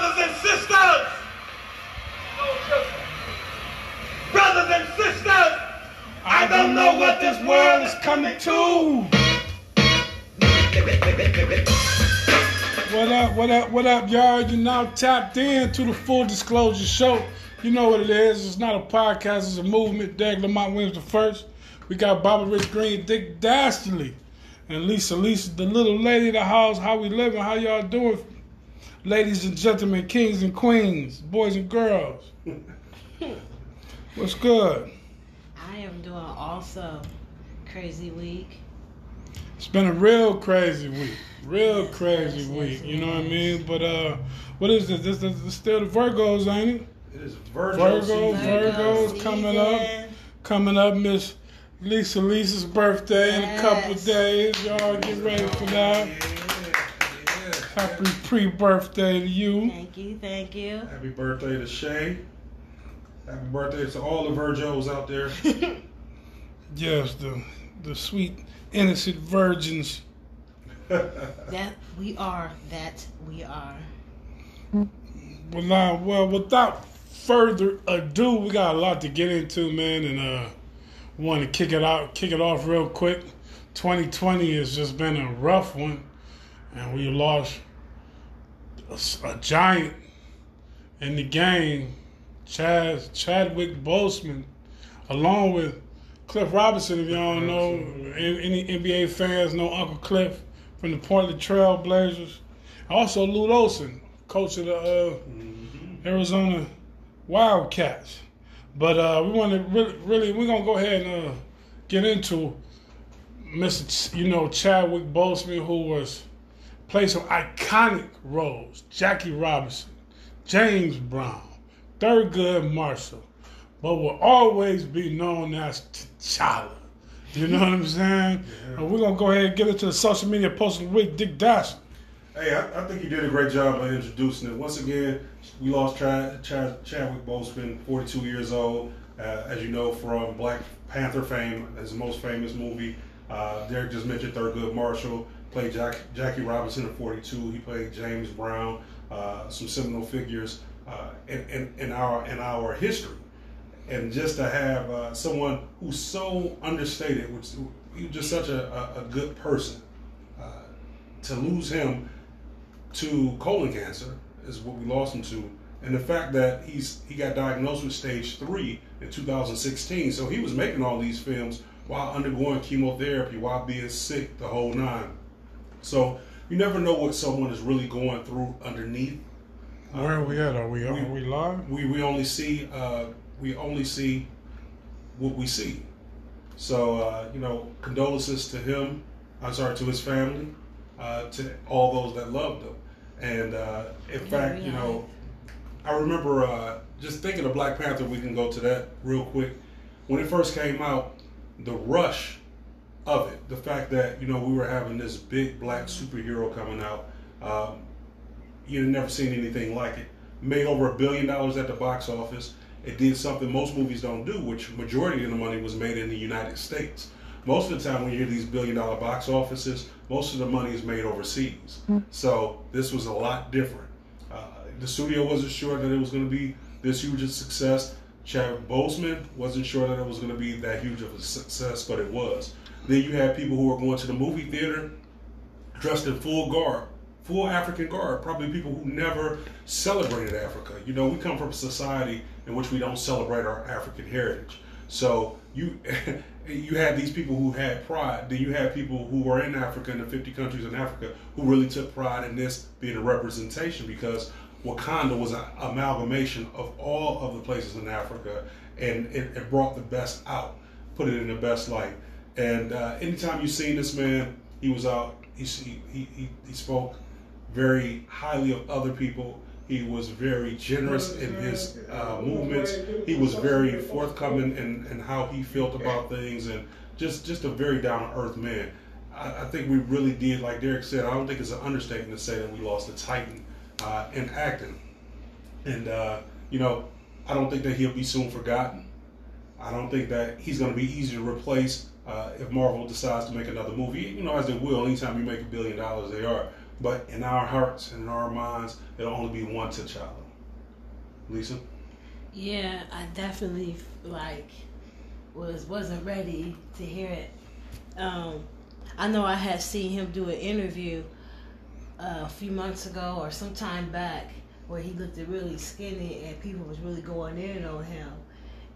Brothers and sisters, brothers and sisters, I don't know what this world is coming to. What up, what up, what up, y'all? You now tapped in to the Full Disclosure Show. You know what it is. It's not a podcast, it's a movement. Derek Lamont Williams the first. We got Bobby Rich Green, Dick Dastardly, and Lisa Lisa, the little lady of the house. How we living? How y'all doing? Ladies and gentlemen, kings and queens, boys and girls. What's good? I am doing also crazy week. It's been a real crazy week. Real Yes, crazy yes, week. yes, you know what I mean? But uh what is this? This, this, this still the Virgos, ain't it? It is Virgo, Virgo, season. Virgo. Virgos season. coming up. Coming up, Miss Lisa Lisa's birthday in a couple Yes. days. Y'all get ready for that. Yeah, yeah. Happy pre-birthday to you. Thank you, thank you. Happy birthday to Shay. Happy birthday to all the Virgos out there. Yes, the the sweet innocent virgins. That we are, that we are. Well, now, well, without further ado, we got a lot to get into, man, and uh, want to kick it out, kick it off real quick. 2020 has just been a rough one, and we lost a giant in the game, Chad Chadwick Boseman, along with Cliff Robinson. If y'all don't know, any NBA fans know Uncle Cliff from the Portland Trail Blazers. Also, Lute Olson, coach of the uh, Arizona Wildcats. But uh, we want to really, really, we're gonna go ahead and uh, get into Mr. Ch- you know Chadwick Boseman, who was played some iconic roles: Jackie Robinson, James Brown, Thurgood Marshall, but will always be known as T'Challa. You know what I'm saying? Yeah. We're gonna go ahead and get into the social media post of the week. Dick Dash. hey, I, I think you did a great job of introducing it. Once again, we lost Chad, Chad, Chadwick Boseman, 42 years old, uh, as you know from Black Panther fame, his most famous movie. Uh, Derek just mentioned Thurgood Marshall, played Jack, Jackie Robinson at 42. He played James Brown, uh, some seminal figures uh, in, in, in our in our history. and just to have uh, someone who's so understated, which he's just such a, a, a good person, uh, to lose him to colon cancer is what we lost him to, and the fact that he's he got diagnosed with stage three in 2016, so he was making all these films while undergoing chemotherapy, while being sick, the whole nine. So you never know what someone is really going through underneath. Where are we at? Are we are we live? we, we only see uh, we only see what we see. So uh, you know, condolences to him. I'm sorry to his family, uh, to all those that loved him, and uh, in fact, you know, I remember uh, just thinking of Black Panther. We can go to that real quick. When it first came out, the rush of it, the fact that you know we were having this big black superhero coming out. Um, you've never seen anything like it. Made over a billion dollars at the box office. It did something most movies don't do, which majority of the money was made in the United States. Most of the time, when you hear these billion dollar box offices, most of the money is made overseas. So this was a lot different. Uh, the studio wasn't sure that it was going to be this huge a success. Chadwick Boseman wasn't sure that it was going to be that huge of a success, but it was. Then you have people who are going to the movie theater dressed in full garb, full African garb. Probably people who never celebrated Africa. You know, we come from a society in which we don't celebrate our African heritage. So you you had these people who had pride. Then you had people who were in Africa, in the 50 countries in Africa, who really took pride in this being a representation because Wakanda was an amalgamation of all of the places in Africa, and it, it brought the best out, put it in the best light. And uh, anytime you seen this man, he was out. He he he, he spoke very highly of other people. He was very generous in his uh, movements. He was very forthcoming in, in how he felt about things, and just just a very down to earth man. I, I think we really did, like Derek said. I don't think it's an understatement to say that we lost a titan uh, in acting. And uh, you know, I don't think that he'll be soon forgotten. I don't think that he's going to be easy to replace uh, if Marvel decides to make another movie. You know, as they will. Anytime you make a billion dollars, they are. but in our hearts and in our minds, it'll only be one T'Challa. Lisa, Yeah, I definitely like was wasn't ready to hear it. Um, I know I had seen him do an interview uh, a few months ago or some time back where he looked really skinny and people was really going in on him.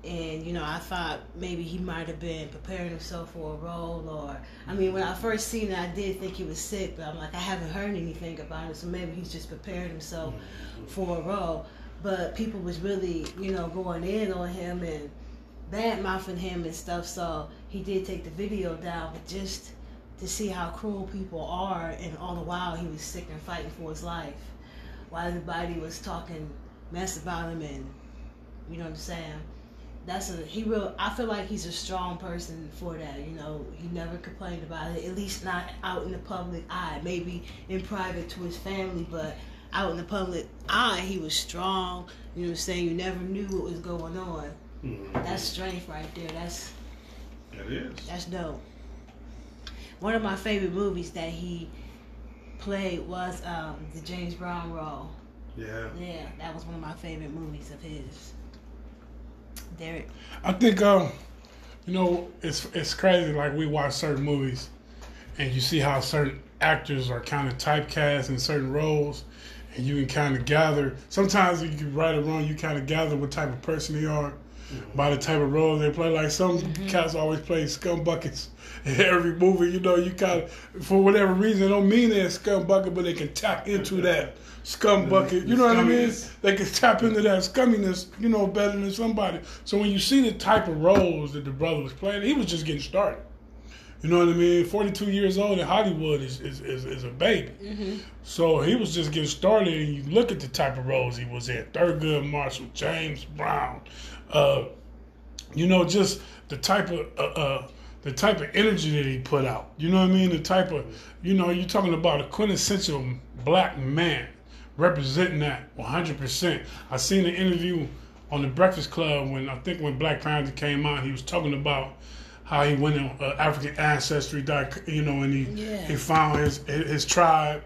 And you know, I thought maybe he might have been preparing himself for a role, or I mean, when I first seen it, I did think he was sick, but I'm like, I haven't heard anything about it, so maybe he's just preparing himself mm-hmm. for a role. But people was really, you know, going in on him and bad mouthing him and stuff. So he did take the video down, but just to see how cruel people are, and all the while he was sick and fighting for his life, while everybody was talking mess about him, and you know what I'm saying. That's a he real. I feel like he's a strong person for that. You know, he never complained about it. At least not out in the public eye. Maybe in private to his family, but out in the public eye, he was strong. You know I'm saying? You never knew what was going on. That's strength right there. That's that is. that's dope. One of my favorite movies that he played was um, the James Brown role. Yeah. Yeah, that was one of my favorite movies of his. Derek. I think um, you know, it's it's crazy. Like we watch certain movies, and you see how certain actors are kind of typecast in certain roles, and you can kind of gather. Sometimes you can right or wrong, you kind of gather what type of person they are by the type of role they play. Like some cats always play scum buckets in every movie. You know, you kind of for whatever reason, it don't mean they're a scum bucket, but they can tap into that scum bucket. You know what I mean? They can tap into that scumminess, you know, better than somebody. So when you see the type of roles that the brother was playing, he was just getting started. You know what I mean? 42 years old in Hollywood is, is, is, is a baby. So he was just getting started, and you look at the type of roles he was in Thurgood Marshall, James Brown, uh, you know, just the type of. Uh, uh, the type of energy that he put out, you know what I mean? The type of, you know, you're talking about a quintessential black man representing that 100%. I seen an interview on the Breakfast Club when I think when Black Panther came out, he was talking about how he went on uh, African ancestry, you know, and he Yeah. he found his his tribe,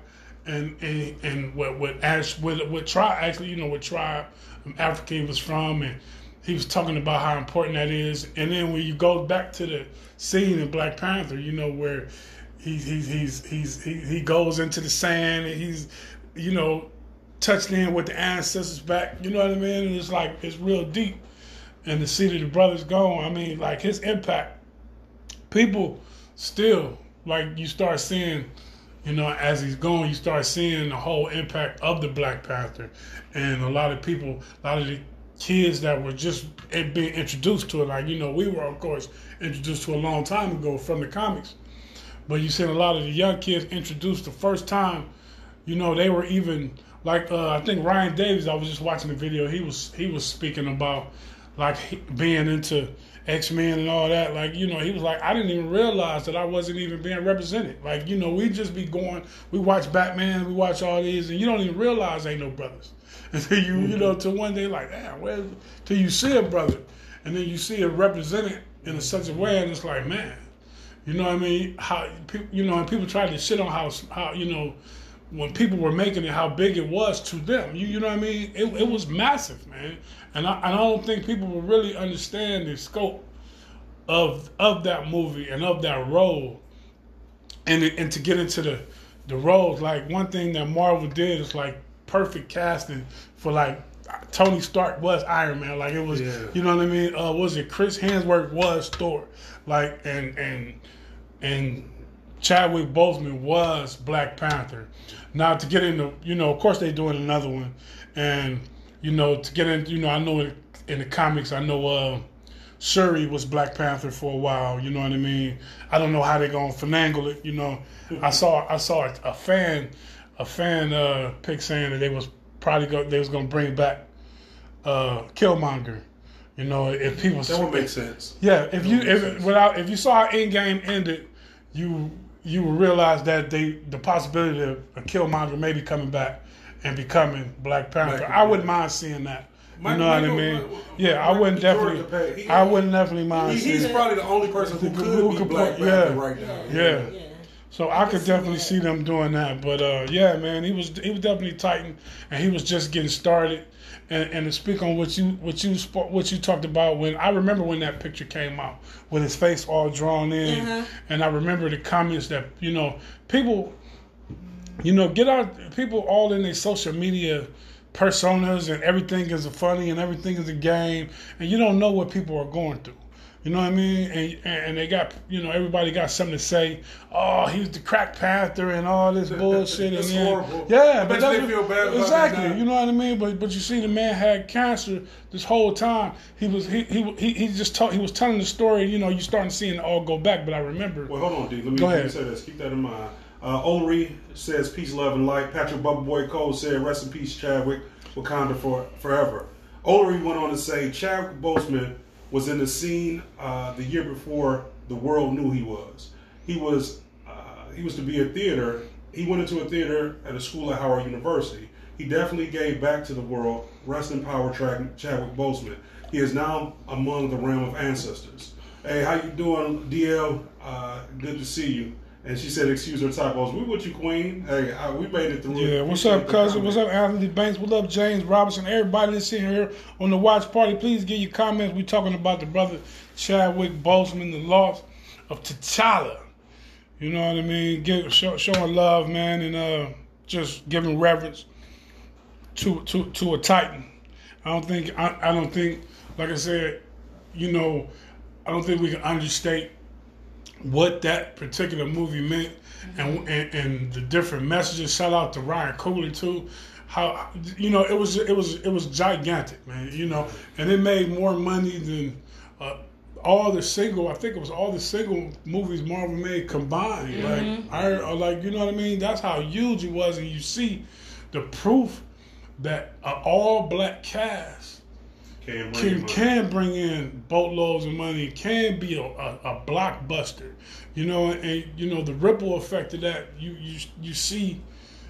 and and, and what what Ash what what tribe actually you know what tribe um, Africa he was from, and he was talking about how important that is. And then when you go back to the scene in Black Panther, you know where he he he's he's he, he goes into the sand and he's you know touched in with the ancestors back. You know what I mean? And it's like it's real deep. And to see that the brothers gone, I mean, like his impact people still like you start seeing you know as he's going you start seeing the whole impact of the black panther and a lot of people a lot of the kids that were just being introduced to it like you know we were of course introduced to a long time ago from the comics but you seen a lot of the young kids introduced the first time you know they were even like uh, I think Ryan Davis. I was just watching the video. He was he was speaking about like being into X Men and all that. Like you know, he was like, I didn't even realize that I wasn't even being represented. Like you know, we just be going. We watch Batman. We watch all these, and you don't even realize ain't no brothers until you you know till one day like damn where till you see a brother, and then you see it represented in a such a way, and it's like man. You know what I mean? How people, you know, and people try to shit on how how you know when people were making it, how big it was to them. You you know what I mean? It, it was massive, man. And I, I don't think people will really understand the scope of of that movie and of that role. And and to get into the the roles, like one thing that Marvel did is like perfect casting for like Tony Stark was Iron Man. Like it was, Yeah. you know what I mean? Uh, was it Chris Hemsworth was Thor? Like and and and Chadwick Boseman was Black Panther. Now to get into, you know, of course they're doing another one, and you know to get in, you know, I know in, in the comics, I know uh, Shuri was Black Panther for a while. You know what I mean? I don't know how they're gonna finagle it. You know, I saw I saw a, a fan a fan uh, pick saying that they was probably go, they was gonna bring back uh, Killmonger. You know, if people That would make sense. yeah, if you That makes if sense. without if you saw how Endgame ended, you you will realize that they the possibility of a Killmonger maybe coming back and becoming Black Panther. Black- I wouldn't mind seeing that. You Mike- know what I mean? Michael- Yeah, I wouldn't Jordan definitely. he- I wouldn't definitely mind He- he's probably the only person who Who could could- who be could Black put- Panther yeah. right now. Yeah. Yeah. So I, could see definitely that. see them doing that. But uh, yeah, man, he was he was definitely Titan, and he was just getting started. And, and to speak on what you what you what you talked about when I remember when that picture came out with his face all drawn in, Uh-huh. and I remember the comments that you know people, you know, get out people all in their social media personas and everything is a funny and everything is a game, and you don't know what people are going through. You know what I mean? And and they got you know everybody got something to say. Oh, he was the crack panther and all this bullshit. And. Yeah, It but that's- feel bad exactly. You know what I mean? But but you see, the man had cancer this whole time. He was he he he, he just told he was telling the story. You know, you starting seeing it all go back. But I remember. Well, hold on, D. Let me, Go let me ahead. say this. Keep that in mind. Uh, says peace, love, and light. Patrick Bubba Boy Cole said rest in peace, Chadwick, Wakanda for forever. Ulrich went on to say Chadwick Boseman was in the scene uh, the year before the world knew he was. He was uh, he was to be a theater. He went into a theater at a school at Howard University. He definitely gave back to the world. Rest in power, Chadwick Boseman. He is now among the realm of ancestors. Hey, how you doing, DL? Uh, good to see you. And she said, "Excuse her typos. We with you, Queen. Hey, uh, we made it through. Yeah, what's up, cousin? What's up, Anthony Banks? What up, James Robinson? Everybody that's sitting here on the watch party, please give your comments. We're talking about the brother Chadwick Boseman, the loss of T'Challa. You know what I mean? Give, show, showing love, man, and uh, just giving reverence to to to a Titan. I don't think I, I don't think, like I said, you know, I don't think we can understate what that particular movie meant and, and and the different messages. Shout out to Ryan Coogler too. How you know it was it was it was gigantic, man. You know, and it made more money than uh, all the single. I think it was all the single movies Marvel made combined. Like I uh, like you know what I mean. That's how huge it was, and you see the proof that an all black cast Can bring can, can bring in boatloads of money, can be a, a, a blockbuster, you know, and you know the ripple effect of that you you you see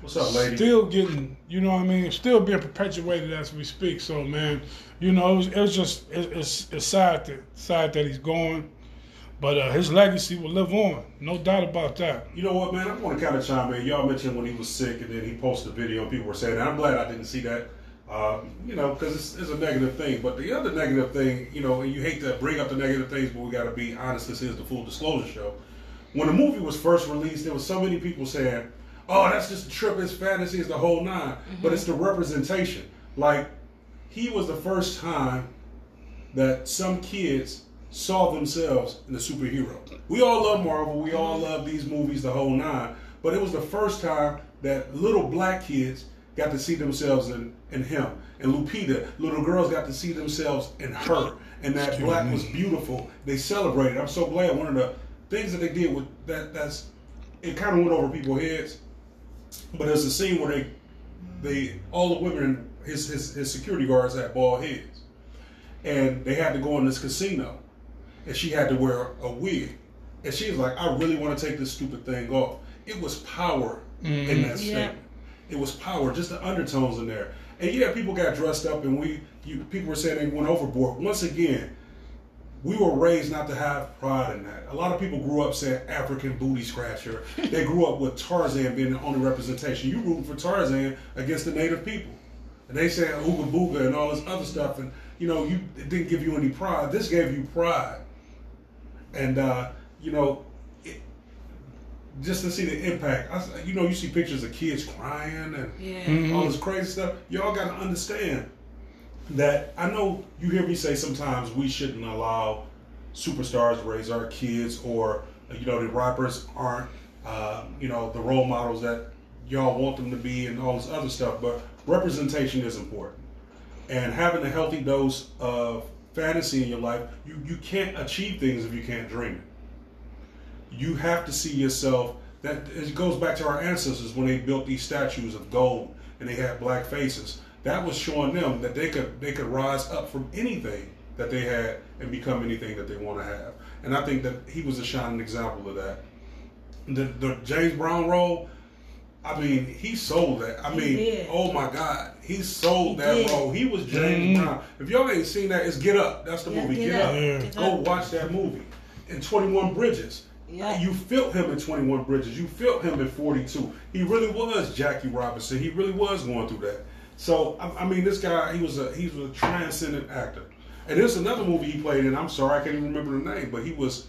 What's up, lady? still getting, you know what I mean, still being perpetuated as we speak. So man, you know, it was, it was just it, it's it's sad that sad that he's gone, but uh, his legacy will live on, no doubt about that. You know what, man? I want to kind of chime in. Y'all mentioned when he was sick, and then he posted a video, and people were saying, and I'm glad I didn't see that. Um, you know, because it's, it's a negative thing. But the other negative thing, you know, and you hate to bring up the negative things, but we got to be honest. This is the full disclosure show. When the movie was first released, there was so many people saying, "Oh, that's just a trip. It's fantasy. It's the whole 9 But it's the representation. Like he was the first time that some kids saw themselves in a superhero. We all love Marvel, we all love these movies, the whole nine. But it was the first time that little black kids got to see themselves in, in him. And Lupita, little girls got to see themselves in her. And that Excuse black me. was beautiful. They celebrated. I'm so glad one of the things that they did with that that's it kind of went over people's heads. But there's a scene where they they all the women his his, his security guards had bald heads and they had to go in this casino, and she had to wear a wig, and she was like, "I really want to take this stupid thing off." It was power in mm-hmm. that Yeah. statement. It was power, just the undertones in there. And yeah, people got dressed up, and we you, people were saying they went overboard. Once again, we were raised not to have pride in that. A lot of people grew up saying African booty scratcher. they grew up with Tarzan being the only representation. You rooting for Tarzan against the native people. And they saying ooga booga and all this other stuff, and you know, you it didn't give you any pride. This gave you pride, and uh, you know, just to see the impact. I, s- you know, you see pictures of kids crying and Yeah. all this crazy stuff. Y'all got to understand that I know you hear me say sometimes we shouldn't allow superstars to raise our kids, or you know, the rappers aren't, uh, you know, the role models that y'all want them to be, and all this other stuff. But representation is important, and having a healthy dose of fantasy in your life, you you can't achieve things if you can't dream it you have to see yourself that it goes back to our ancestors when they built these statues of gold and they had black faces that was showing them that they could they could rise up from anything that they had and become anything that they want to have and i think that he was a shining example of that the, the james brown role i mean he sold that i He mean did. oh my god he sold He that did. role he was james Mhm. brown if y'all ain't seen that it's get up that's the Yeah, movie Get get, Up. up, Yeah. Go watch that movie. And 21 Bridges. Yeah. You felt him in 21 Bridges. You felt him in 42. He really was Jackie Robinson. He really was going through that. So I, I mean, this guy, he was a he was a transcendent actor. And there's another movie he played in. I'm sorry, I can't even remember the name, but he was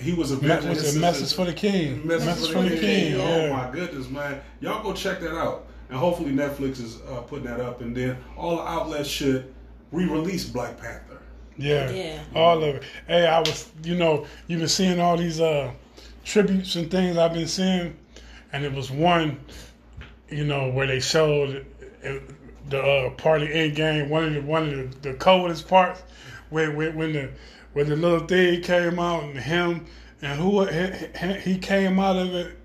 he was a Me- veteran. was it Message for the King? Message, for the King. yeah. Oh my goodness, man! Y'all go check that out. And hopefully Netflix is uh, putting that up, and then all the outlets should re-release Black Panther. Yeah. Yeah. All of it. Hey, I was, you know, you've been seeing all these uh tributes and things I've been seeing, and it was one, you know, where they showed the uh, party end game. One of the one of the, the coldest parts, where, where when the when the little thing came out and him and who he, he came out of it.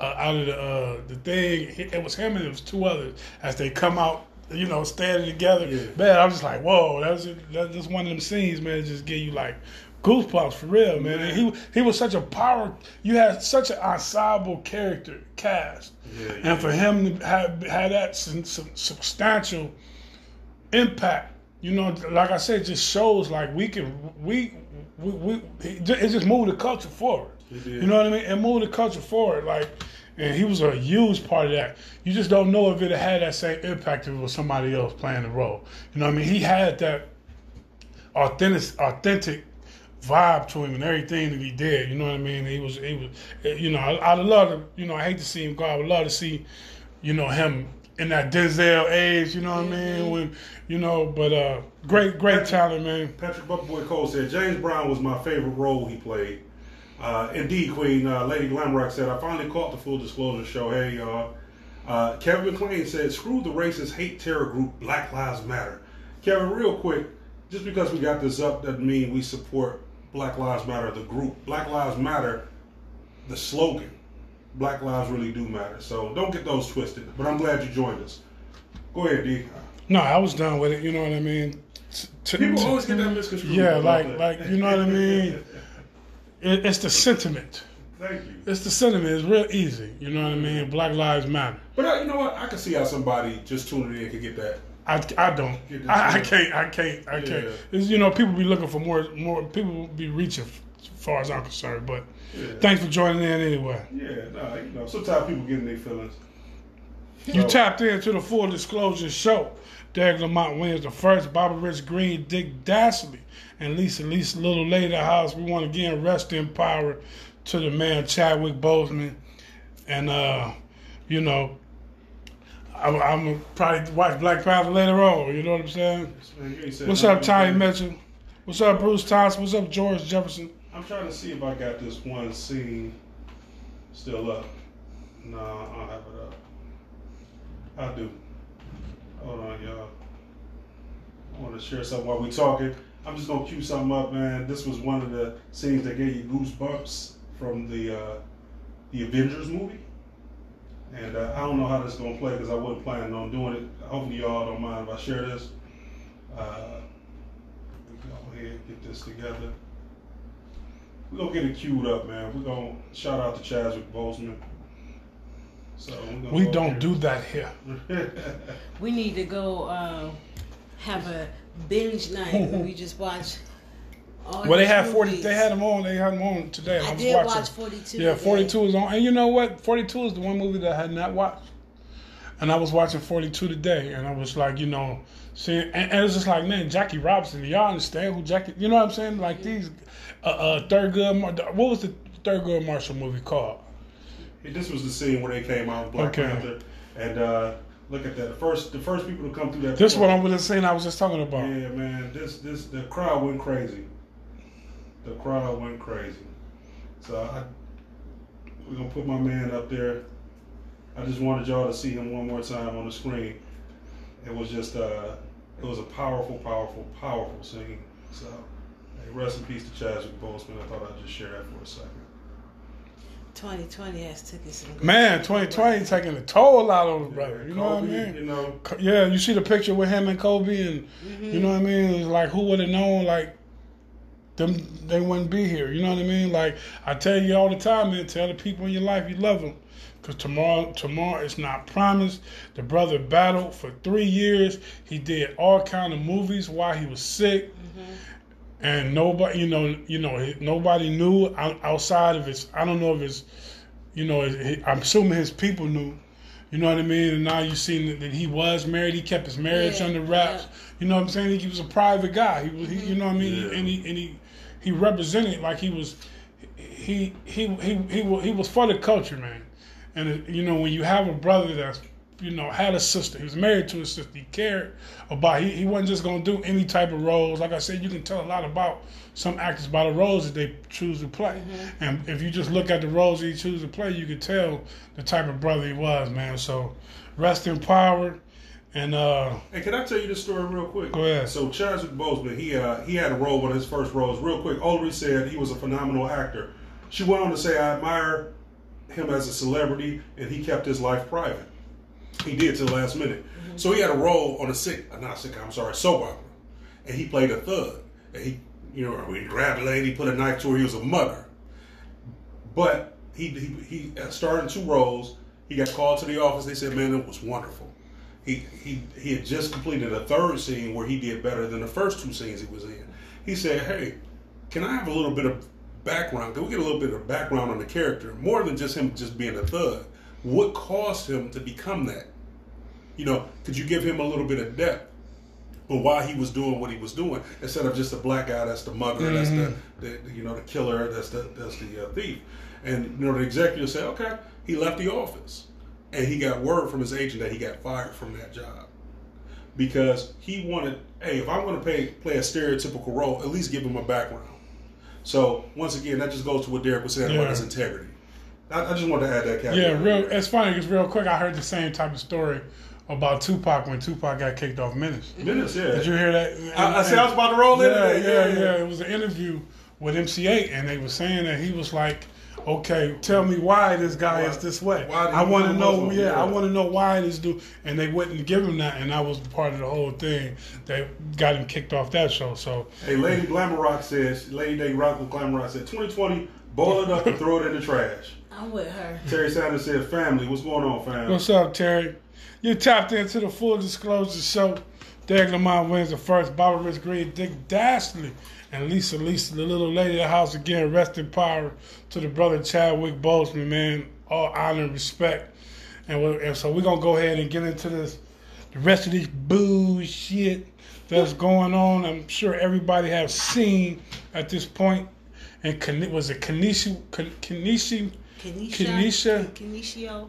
Uh, out of the uh, the thing, it was him and it was two others as they come out, you know, standing together. Yeah. Man, I was just like, whoa, that was that's just one of them scenes, man. Just give you like goosebumps for real, man. And he he was such a power. You had such an ensemble character cast, Yeah, and for him to have had that some, some substantial impact, you know, like I said, just shows like we can we we, we it just moved the culture forward. You know what I mean? It moved the culture forward, like. And he was a huge part of that. You just don't know if it had that same impact if it was somebody else playing the role. You know what I mean? He had that authentic, authentic vibe to him and everything that he did. You know what I mean? He was, he was, you know, I, I'd love to, you know, I hate to see him go. I would love to see, you know, him in that Denzel age. You know what I mean? When, you know, but uh, great, great talent, man. Patrick Buckboy Cole said James Brown was my favorite role he played. Uh, indeed, Queen uh, Lady Glamrock said I finally caught the full disclosure show. Hey y'all. Uh, Kevin McLean said, "Screw the racist hate terror group Black Lives Matter." Kevin, real quick, just because we got this up doesn't mean we support Black Lives Matter, the group. Black Lives Matter, the slogan. Black lives really do matter. So don't get those twisted. But I'm glad you joined us. Go ahead, D. No, I was done with it. You know what I mean? T- People t- always get that misconstrued. Yeah, like, like you know what I mean. It, it's the sentiment. Thank you. It's the sentiment. It's real easy. You know what I mean? Black Lives Matter. But uh, you know what? I can see how somebody just tuning in could get that. I, I don't. I, I can't. I can't. I can't. It's, you know, people be looking for more. More people be reaching, as far as I'm concerned. But Yeah. thanks for joining in anyway. Yeah, no, you know, sometimes people get in their feelings. You So- tapped into the full disclosure show. Derek Lamont Williams the first, Bobby Rich Green, Dick Dastardly, and Lisa Lisa Little Lady House. We want to again rest in power to the man Chadwick Boseman, and uh, you know, I'm, I'm gonna probably watch Black Panther later on. You know what I'm saying? What's up. Ty Mitchell? What's up, Bruce Thompson? What's up, George Jefferson? I'm trying to see if I got this one scene still up. No, I don't have it up. I do. Hold on, y'all. I want to share something while we talking. I'm just gonna cue something up, man. This was one of the scenes that gave you goosebumps from the uh, the Avengers movie, and uh, I don't know how this is gonna play because I wasn't planning on doing it. Hopefully, y'all don't mind if I share this. Uh, go ahead get this together. We're gonna get it queued up, man. We're gonna shout out to Chadwick Boseman. So we're We don't here. do that here. We need to go uh, have a binge night where we just watch. All Well, they these had forty. They had them on. They had them on today. I was did watching. watch 42 Yeah, forty-two is on. And you know what? Forty-two is the one movie that I had not watched. And I was watching forty-two today, and I was like, you know, seeing, and, and it's just like, man, Jackie Robinson. Y'all understand who Jackie? You know what I'm saying? Like these, uh, uh Thurgood. What was the Thurgood Marshall movie called? This was the scene where they came out Black Okay. Panther, and uh, look at that. The first, the first people to come through that. This door- one I was just saying. I was just talking about. Yeah, man. This, this, the crowd went crazy. The crowd went crazy. So I, we're gonna put my man up there. I just wanted y'all to see him one more time on the screen. It was just, uh, it was a powerful, powerful, powerful scene. So, hey, rest in peace to Chadwick Boseman. I thought I'd just share that for a second. 2020 has taken some. good Man, 2020 taking a toll out on his brother. Yeah, You know what I mean? You know, Yeah, you see the picture with him and Kobe, and mm-hmm. you know what I mean. It's like who would have known? Like them, they wouldn't be here. You know what I mean? Like I tell you all the time, man. Tell the people in your life you love them, because tomorrow, tomorrow is not promised. The brother battled for three years. He did all kind of movies while he was sick. Mm-hmm. And nobody, you know, you know, nobody knew outside of his. I don't know if his, you know, his, I'm assuming his people knew. You know what I mean? And now you seen that he was married. He kept his marriage Yeah, under wraps. yeah. You know what I'm saying? He was a private guy. He was, he, you mm-hmm. know what I mean? Yeah. And he and he he represented like he was. He he he he he was for the culture, man. And uh, you know when you have a brother that's you know had a sister, he was married to a sister. He cared about. He, he wasn't just gonna do any type of roles. Like I said, you can tell a lot about some actors by the roles that they choose to play. And if you just look at the roles he choose to play, you can tell the type of brother he was, man. So rest in power. And uh, Hey, can I tell you this story real quick? Go ahead. So Chadwick Boseman, he uh, he had a role, one of his first roles. Real quick, Ulrich said he was a phenomenal actor. She went on to say, "I admire him as a celebrity, and he kept his life private. He did to the last minute. So he had a role on a sick, uh, not sick, I'm sorry, soap opera, and he played a thug. And he, you know, he grabbed a lady, put a knife to her. He was a mugger. But he he, he starred in two roles. He got called to the office. They said, "Man, it was wonderful." He he he had just completed a third scene where he did better than the first two scenes he was in. He said, "Hey, can I have a little bit of background? Can we get a little bit of background on the character, more than just him just being a thug? What caused him to become that? You know, could you give him a little bit of depth?" But why he was doing what he was doing, instead of just a black guy that's the mugger, that's the, the you know the killer, that's the that's the uh, thief, and you know the executive said, okay, he left the office, and he got word from his agent that he got fired from that job because he wanted, hey, if I'm going to play play a stereotypical role, at least give him a background. So once again, that just goes to what Derek was saying Yeah. about his integrity. I, I just wanted to add that caveat. Yeah, real. It's funny because real quick, I heard the same type of story about Tupac when Tupac got kicked off Menace. Minutes, yeah. Did you hear that? I, I said I was about to roll in. Yeah, yeah, yeah. It was an interview with MC Eiht, and they were saying that he was like, "Okay, tell me why this guy Why- is this way. why I want to know. Muslim? Yeah, I want to know why this dude." And they wouldn't give him that, and that was part of the whole thing that got him kicked off that show. So Hey, Lady Glamour Rock says, Lady Day Rock with Glamour Rock said, 2020, boil it up and throw it in the trash. I'm with her. Terry Sanders said, family, what's going on, fam? What's up, Terry? You tapped into the full disclosure show. Derek Lamont Williams the first. Bobby Rich Green, Dick Dastardly, and Lisa Lisa, the little lady of the house again. Rest in power to the brother Chadwick Boseman, man. All honor and respect. And, and so we're gonna go ahead and get into this, the rest of this bullshit that's going on. I'm sure everybody has seen at this point. And was it Kanishi? Kan- Kanishi? Kenesha. Kenesha?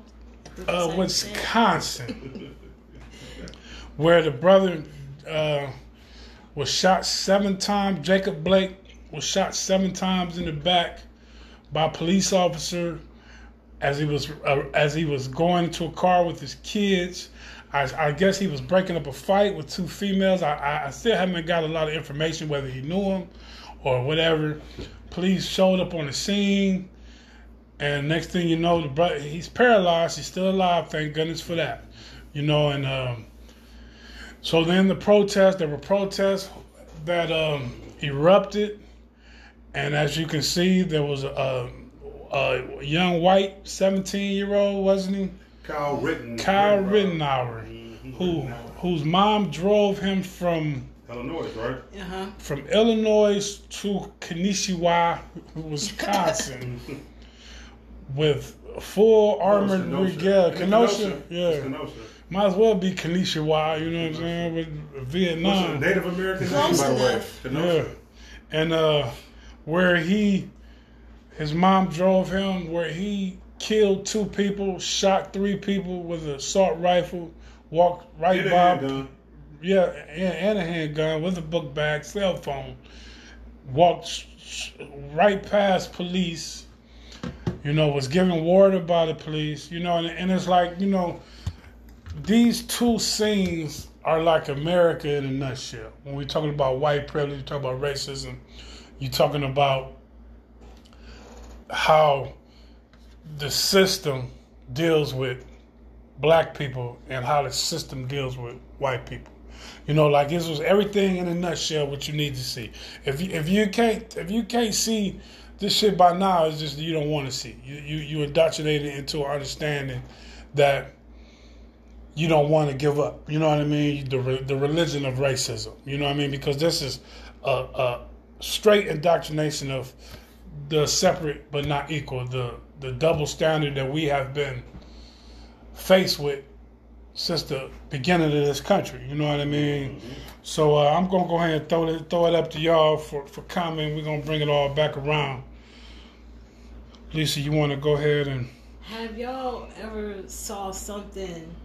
Uh, Wisconsin, where the brother uh, was shot seven times. Jacob Blake was shot seven times in the back by a police officer as he was uh, as he was going to a car with his kids. I, I guess he was breaking up a fight with two females. I, I, still haven't got a lot of information whether he knew them or whatever. Police showed up on the scene. And next thing you know, the brother he's paralyzed. He's still alive. Thank goodness for that. You know, and um, so then the protest. There were protests that um, erupted, and as you can see, there was a, a young white seventeen-year-old, wasn't he? Kyle Ritten. Kyle Rittenhouse, who whose mom drove him from Illinois, right? Uh huh. from Illinois to Kanishiwa, Wisconsin, with full armored Kenosha. regalia. It's Kenosha, It's yeah. Kenosha. Might as well be Kanishiwa, you know what I'm saying, with What's Vietnam. Native American Close name, by the way? Yeah. And uh, where he, his mom drove him, where he killed two people, shot three people with an assault rifle, walked right Get a by handgun. Yeah, and, and a handgun with a book bag, cell phone. Walked sh- sh- right past police. You know, was given water by the police. You know, and, and it's like you know, these two scenes are like America in a nutshell. When we're talking about white privilege, you talk about racism. You're talking about how the system deals with black people and how the system deals with white people. You know, like this was everything in a nutshell. What you need to see. If you if you can't if you can't see this shit by now, it's just you don't want to see. You you you indoctrinated into an understanding that you don't want to give up. You know what I mean? The re- the religion of racism. You know what I mean? Because this is a a, straight indoctrination of the separate but not equal, the the double standard that we have been faced with since the beginning of this country. You know what I mean? Mm-hmm. So uh, I'm gonna go ahead and throw it throw it up to y'all for for comment. We're gonna bring it all back around. Lisa, you want to go ahead and have y'all ever saw something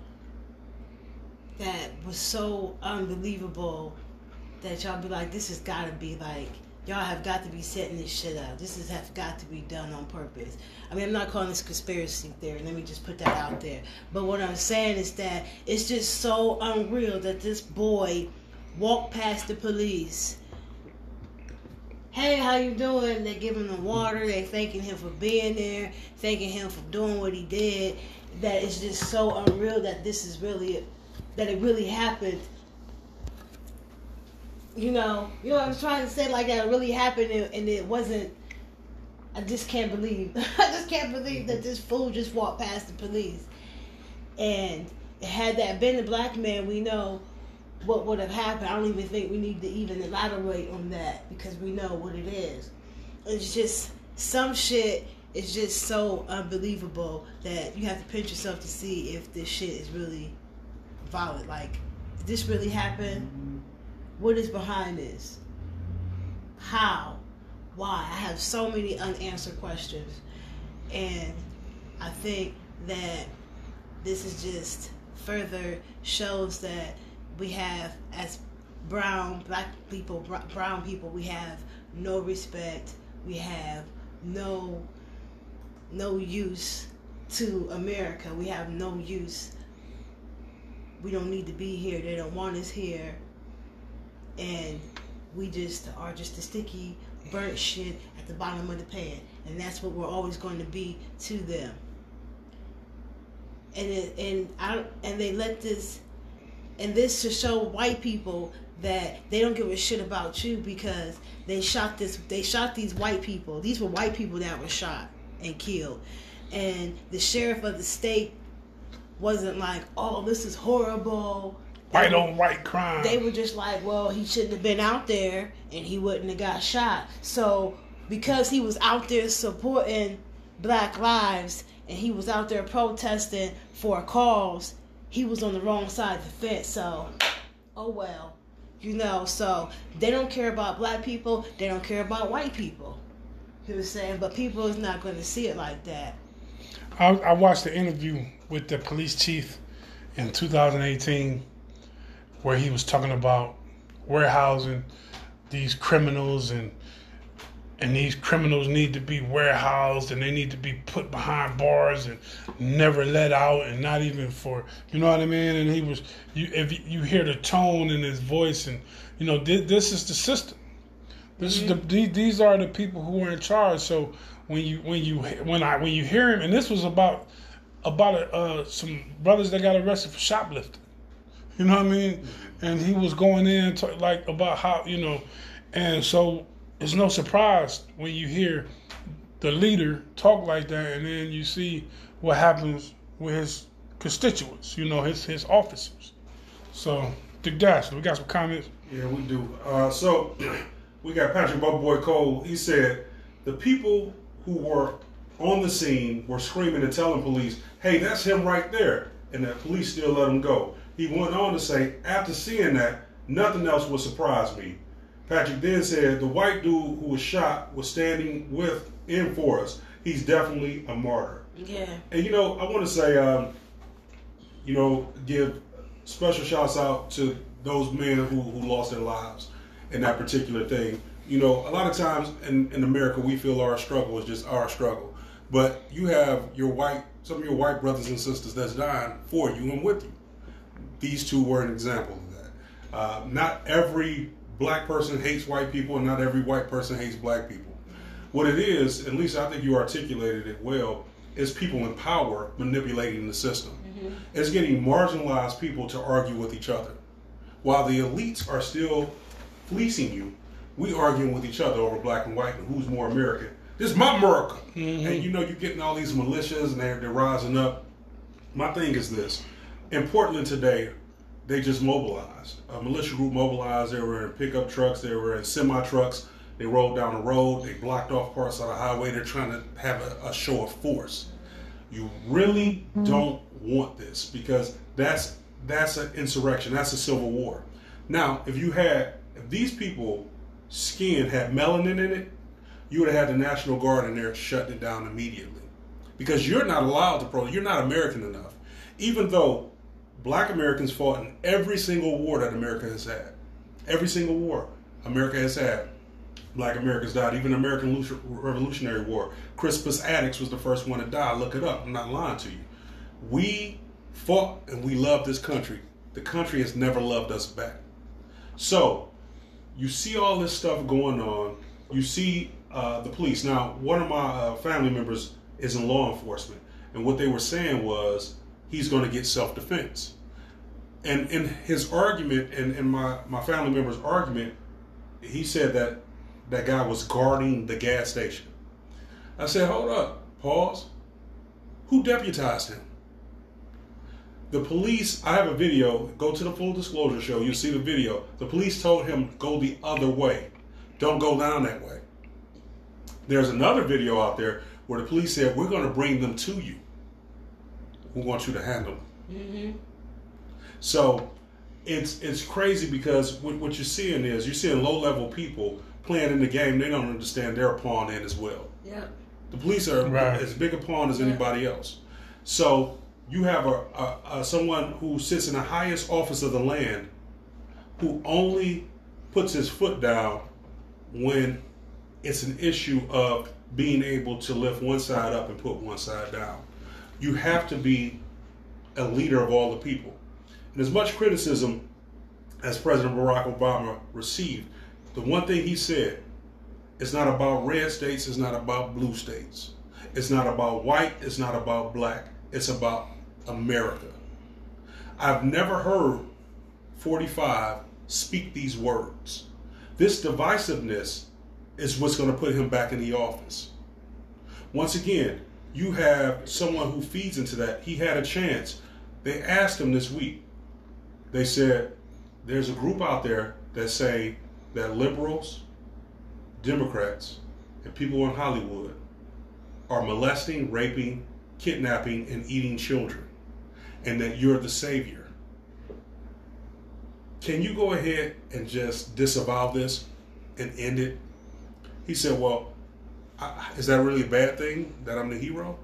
that was so unbelievable that y'all be like, this has got to be like y'all have got to be setting this shit up. This has have got to be done on purpose. I mean, I'm not calling this conspiracy theory. Let me just put that out there. But what I'm saying is that it's just so unreal that this boy walked past the police. Hey, how you doing? They giving him the water. They thanking him for being there, thanking him for doing what he did. That it's just so unreal that this is really, that it really happened you know, you know, I was trying to say like that it really happened and, it wasn't. I just can't believe. I just can't believe that this fool just walked past the police. And had that been a black man, we know what would have happened. I don't even think we need to even elaborate on that because we know what it is. It's just some shit is just so unbelievable that you have to pinch yourself to see if this shit is really valid. Like, did this really happen? What is behind this? How? Why? I have so many unanswered questions. And I think that this is just further shows that we have, as brown, black people, brown people, we have no respect. We have no no use to America. We have no use. We don't need to be here. They don't want us here. And we just are just a sticky burnt shit at the bottom of the pan. And that's what we're always going to be to them. And it, and I and they let this and this to show white people that they don't give a shit about you because they shot this they shot these white people. These were white people that were shot and killed. And the sheriff of the state wasn't like oh this is horrible white on white crime. They were just like, well, he shouldn't have been out there and he wouldn't have got shot. So because he was out there supporting black lives and he was out there protesting for a cause, he was on the wrong side of the fence. So, oh well. You know, so they don't care about black people, they don't care about white people. He was saying, but people is not going to see it like that. I, I watched the interview with the police chief in 2018 where he was talking about warehousing these criminals and and these criminals need to be warehoused and they need to be put behind bars and never let out and not even for you know what I mean? And he was you if you hear the tone in his voice and you know this, this is the system. This mm-hmm. is the these are the people who are in charge. So when you when you when I when you hear him and this was about about uh, some brothers that got arrested for shoplifting you know what I mean? And he was going in to, like about how you know, and so it's no surprise when you hear the leader talk like that, and then you see what happens with his constituents. You know, his his officers. So, Dick Dash, we got some comments. Yeah, we do. Uh, so we got Patrick Boy Cole. He said the people who were on the scene were screaming and telling police, "Hey, that's him right there," and the police still let him go. He went on to say, after seeing that, nothing else would surprise me. Patrick then said, the white dude who was shot was standing with in for us. He's definitely a martyr. Yeah. And you know, I want to say, um, you know, give special shouts out to those men who, who lost their lives in that particular thing. You know, a lot of times in, in America, we feel our struggle is just our struggle. But you have your white, some of your white brothers and sisters that's dying for you and with you these two were an example of that. Uh, not every black person hates white people, and not every white person hates black people. What it is, at least I think you articulated it well, is people in power manipulating the system. Mm-hmm. It's getting marginalized people to argue with each other. While the elites are still fleecing you, we arguing with each other over black and white and who's more American. This is my America. Mm-hmm. And you know, you're getting all these militias and they're, they're rising up. My thing is this in Portland today, they just mobilized. A militia group mobilized. They were in pickup trucks. They were in semi trucks. They rolled down the road. They blocked off parts of the highway. They're trying to have a, a show of force. You really don't want this because that's that's an insurrection. That's a civil war. Now, if you had if these people skin had melanin in it, you would have had the National Guard in there shutting it down immediately. Because you're not allowed to pro you're not American enough. Even though black Americans fought in every single war that America has had. Every single war America has had. Black Americans died. Even the American Revolutionary War. Crispus Attucks was the first one to die. Look it up. I'm not lying to you. We fought and we loved this country. The country has never loved us back. So, you see all this stuff going on. You see uh, the police. Now, one of my uh, family members is in law enforcement, and what they were saying was he's going to get self defense. And in his argument, and in my, my family member's argument, he said that that guy was guarding the gas station. I said, hold up, pause. Who deputized him? The police, I have a video, go to the full disclosure show, you'll see the video. The police told him, go the other way. Don't go down that way. There's another video out there where the police said, we're going to bring them to you. We want you to handle them. Mm-hmm. So it's it's crazy because what, what you're seeing is you're seeing low level people playing in the game. They don't understand they're a pawn in as well. Yeah. The police are right. as big a pawn as anybody else. So you have a, a, a, someone who sits in the highest office of the land, who only puts his foot down when it's an issue of being able to lift one side up and put one side down. You have to be a leader of all the people. And as much criticism as President Barack Obama received, the one thing he said, it's not about red states, it's not about blue states. It's not about white, it's not about black. It's about America. I've never heard 45 speak these words. This divisiveness is what's going to put him back in the office. Once again, you have someone who feeds into that. He had a chance. They asked him this week. They said, there's a group out there that say that liberals, Democrats, and people in Hollywood are molesting, raping, kidnapping, and eating children, and that you're the savior. Can you go ahead and just disavow this and end it? He said, Well, is that really a bad thing that I'm the hero?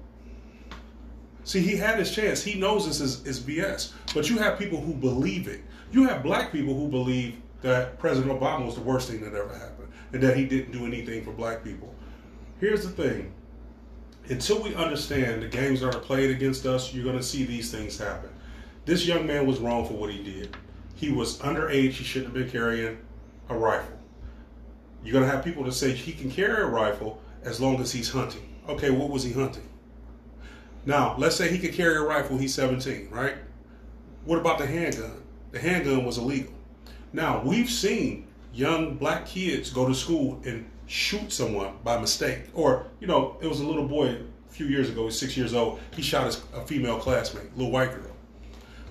See, he had his chance. He knows this is, is BS. But you have people who believe it. You have black people who believe that President Obama was the worst thing that ever happened and that he didn't do anything for black people. Here's the thing until we understand the games that are played against us, you're going to see these things happen. This young man was wrong for what he did. He was underage, he shouldn't have been carrying a rifle. You're going to have people that say he can carry a rifle as long as he's hunting. Okay, what was he hunting? Now, let's say he could carry a rifle, he's 17, right? What about the handgun? The handgun was illegal. Now, we've seen young black kids go to school and shoot someone by mistake. Or, you know, it was a little boy a few years ago, he's six years old, he shot his, a female classmate, little white girl.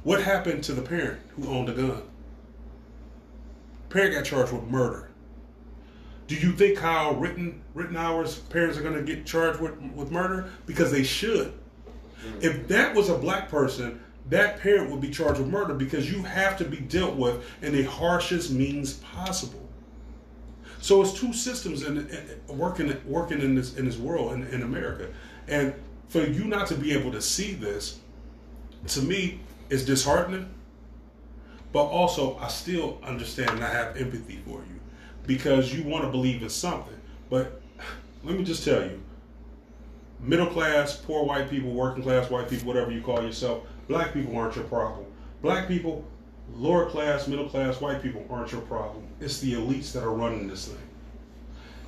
What happened to the parent who owned a gun? Parent got charged with murder. Do you think Kyle Ritten, Rittenhouse's parents are going to get charged with, with murder? Because they should. If that was a black person, that parent would be charged with murder because you have to be dealt with in the harshest means possible. So it's two systems in, in, working working in this in this world in, in America, and for you not to be able to see this, to me, is disheartening. But also, I still understand and I have empathy for you because you want to believe in something. But let me just tell you, middle class, poor white people, working class white people, whatever you call yourself, black people aren't your problem. Black people, lower class, middle class, white people aren't your problem. It's the elites that are running this thing.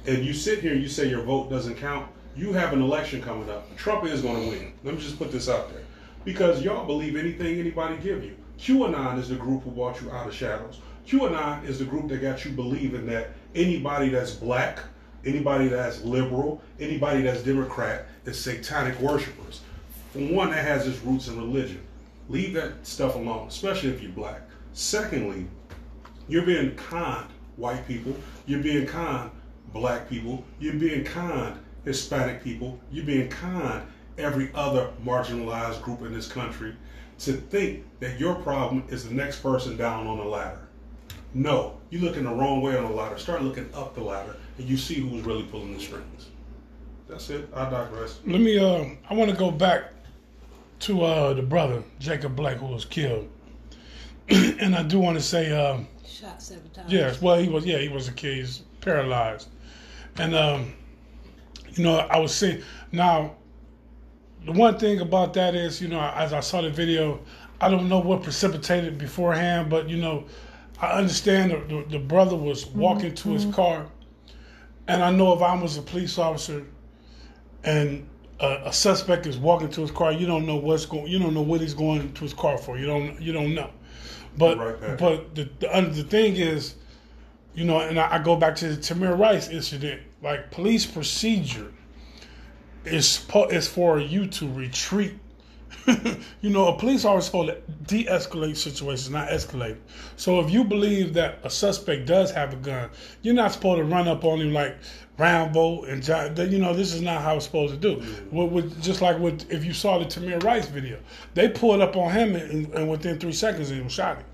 And you sit here and you say your vote doesn't count. You have an election coming up. Trump is going to win. Let me just put this out there. Because y'all believe anything anybody give you. QAnon is the group who brought you out of shadows. QAnon is the group that got you believing that anybody that's black, anybody that's liberal, anybody that's Democrat is satanic worshipers. For one, that has its roots in religion. Leave that stuff alone, especially if you're black. Secondly, you're being conned, white people. You're being conned black people. You're being kind Hispanic people. You're being kind every other marginalized group in this country to think that your problem is the next person down on the ladder. No, you look in the wrong way on the ladder. Start looking up the ladder, and you see who's really pulling the strings. That's it. I digress. Let me. Uh, I want to go back to uh, the brother Jacob Blake who was killed, and I do want to say, um, Shot seven times. yes. Well, he was. Yeah, he was a kid. He's paralyzed, and um, you know, I was saying now. The one thing about that is, you know, as I saw the video, I don't know what precipitated beforehand, but you know, I understand the, the, the brother was walking to his car, and I know if I was a police officer, and a, a suspect is walking to his car, you don't know what's going, you don't know what he's going to his car for. You don't, you don't know. But Right, but the the, under- the thing is, you know, and I, I go back to the Tamir Rice incident. Like police procedure is is for you to retreat. you know, a police officer is supposed to de-escalate situations, not escalate. So if you believe that a suspect does have a gun, you're not supposed to run up on him like Rambo and John. You know, this is not how it's supposed to do. With, with, just like with if you saw the Tamir Rice video, they pulled up on him and, and within three seconds they shot him.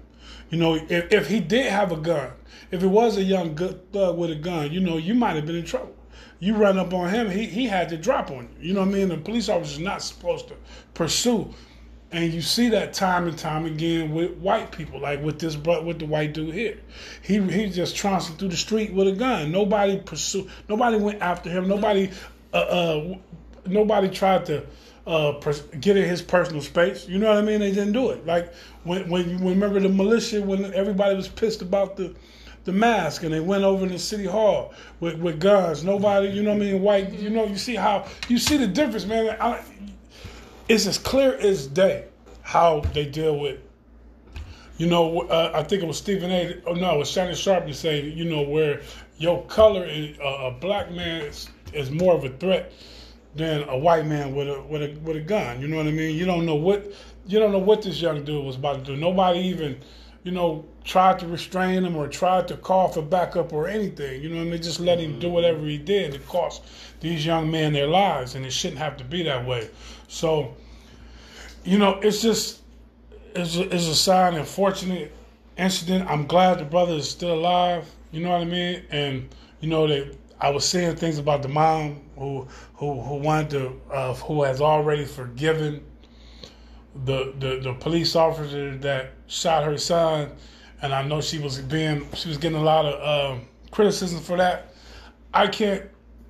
You know, if, if he did have a gun, if it was a young good thug with a gun, you know, you might have been in trouble. You run up on him, he, he had to drop on you. You know what I mean? The police officer's not supposed to pursue. And you see that time and time again with white people, like with this with the white dude here. He he just trouncing through the street with a gun. Nobody pursued. Nobody went after him. Nobody uh, uh nobody tried to uh, pers- get in his personal space. You know what I mean? They didn't do it. Like when when you remember the militia when everybody was pissed about the the mask and they went over to the city hall with, with guns. Nobody, you know what I mean? White, you know, you see how you see the difference, man. I, it's as clear as day how they deal with. You know, uh, I think it was Stephen A. Oh no, it was Shannon Sharpe to say, you know, where your color uh, a black man is, is more of a threat than a white man with a with a with a gun. You know what I mean? You don't know what you don't know what this young dude was about to do. Nobody even, you know, tried to restrain him or tried to call for backup or anything. You know what I mean? They just let him do whatever he did. It cost these young men their lives, and it shouldn't have to be that way. So, you know, it's just it's a, it's a sad and unfortunate incident. I'm glad the brother is still alive. You know what I mean? And you know that I was saying things about the mom who who who wanted to uh, who has already forgiven the, the the police officer that shot her son, and I know she was being she was getting a lot of um, criticism for that. I can't.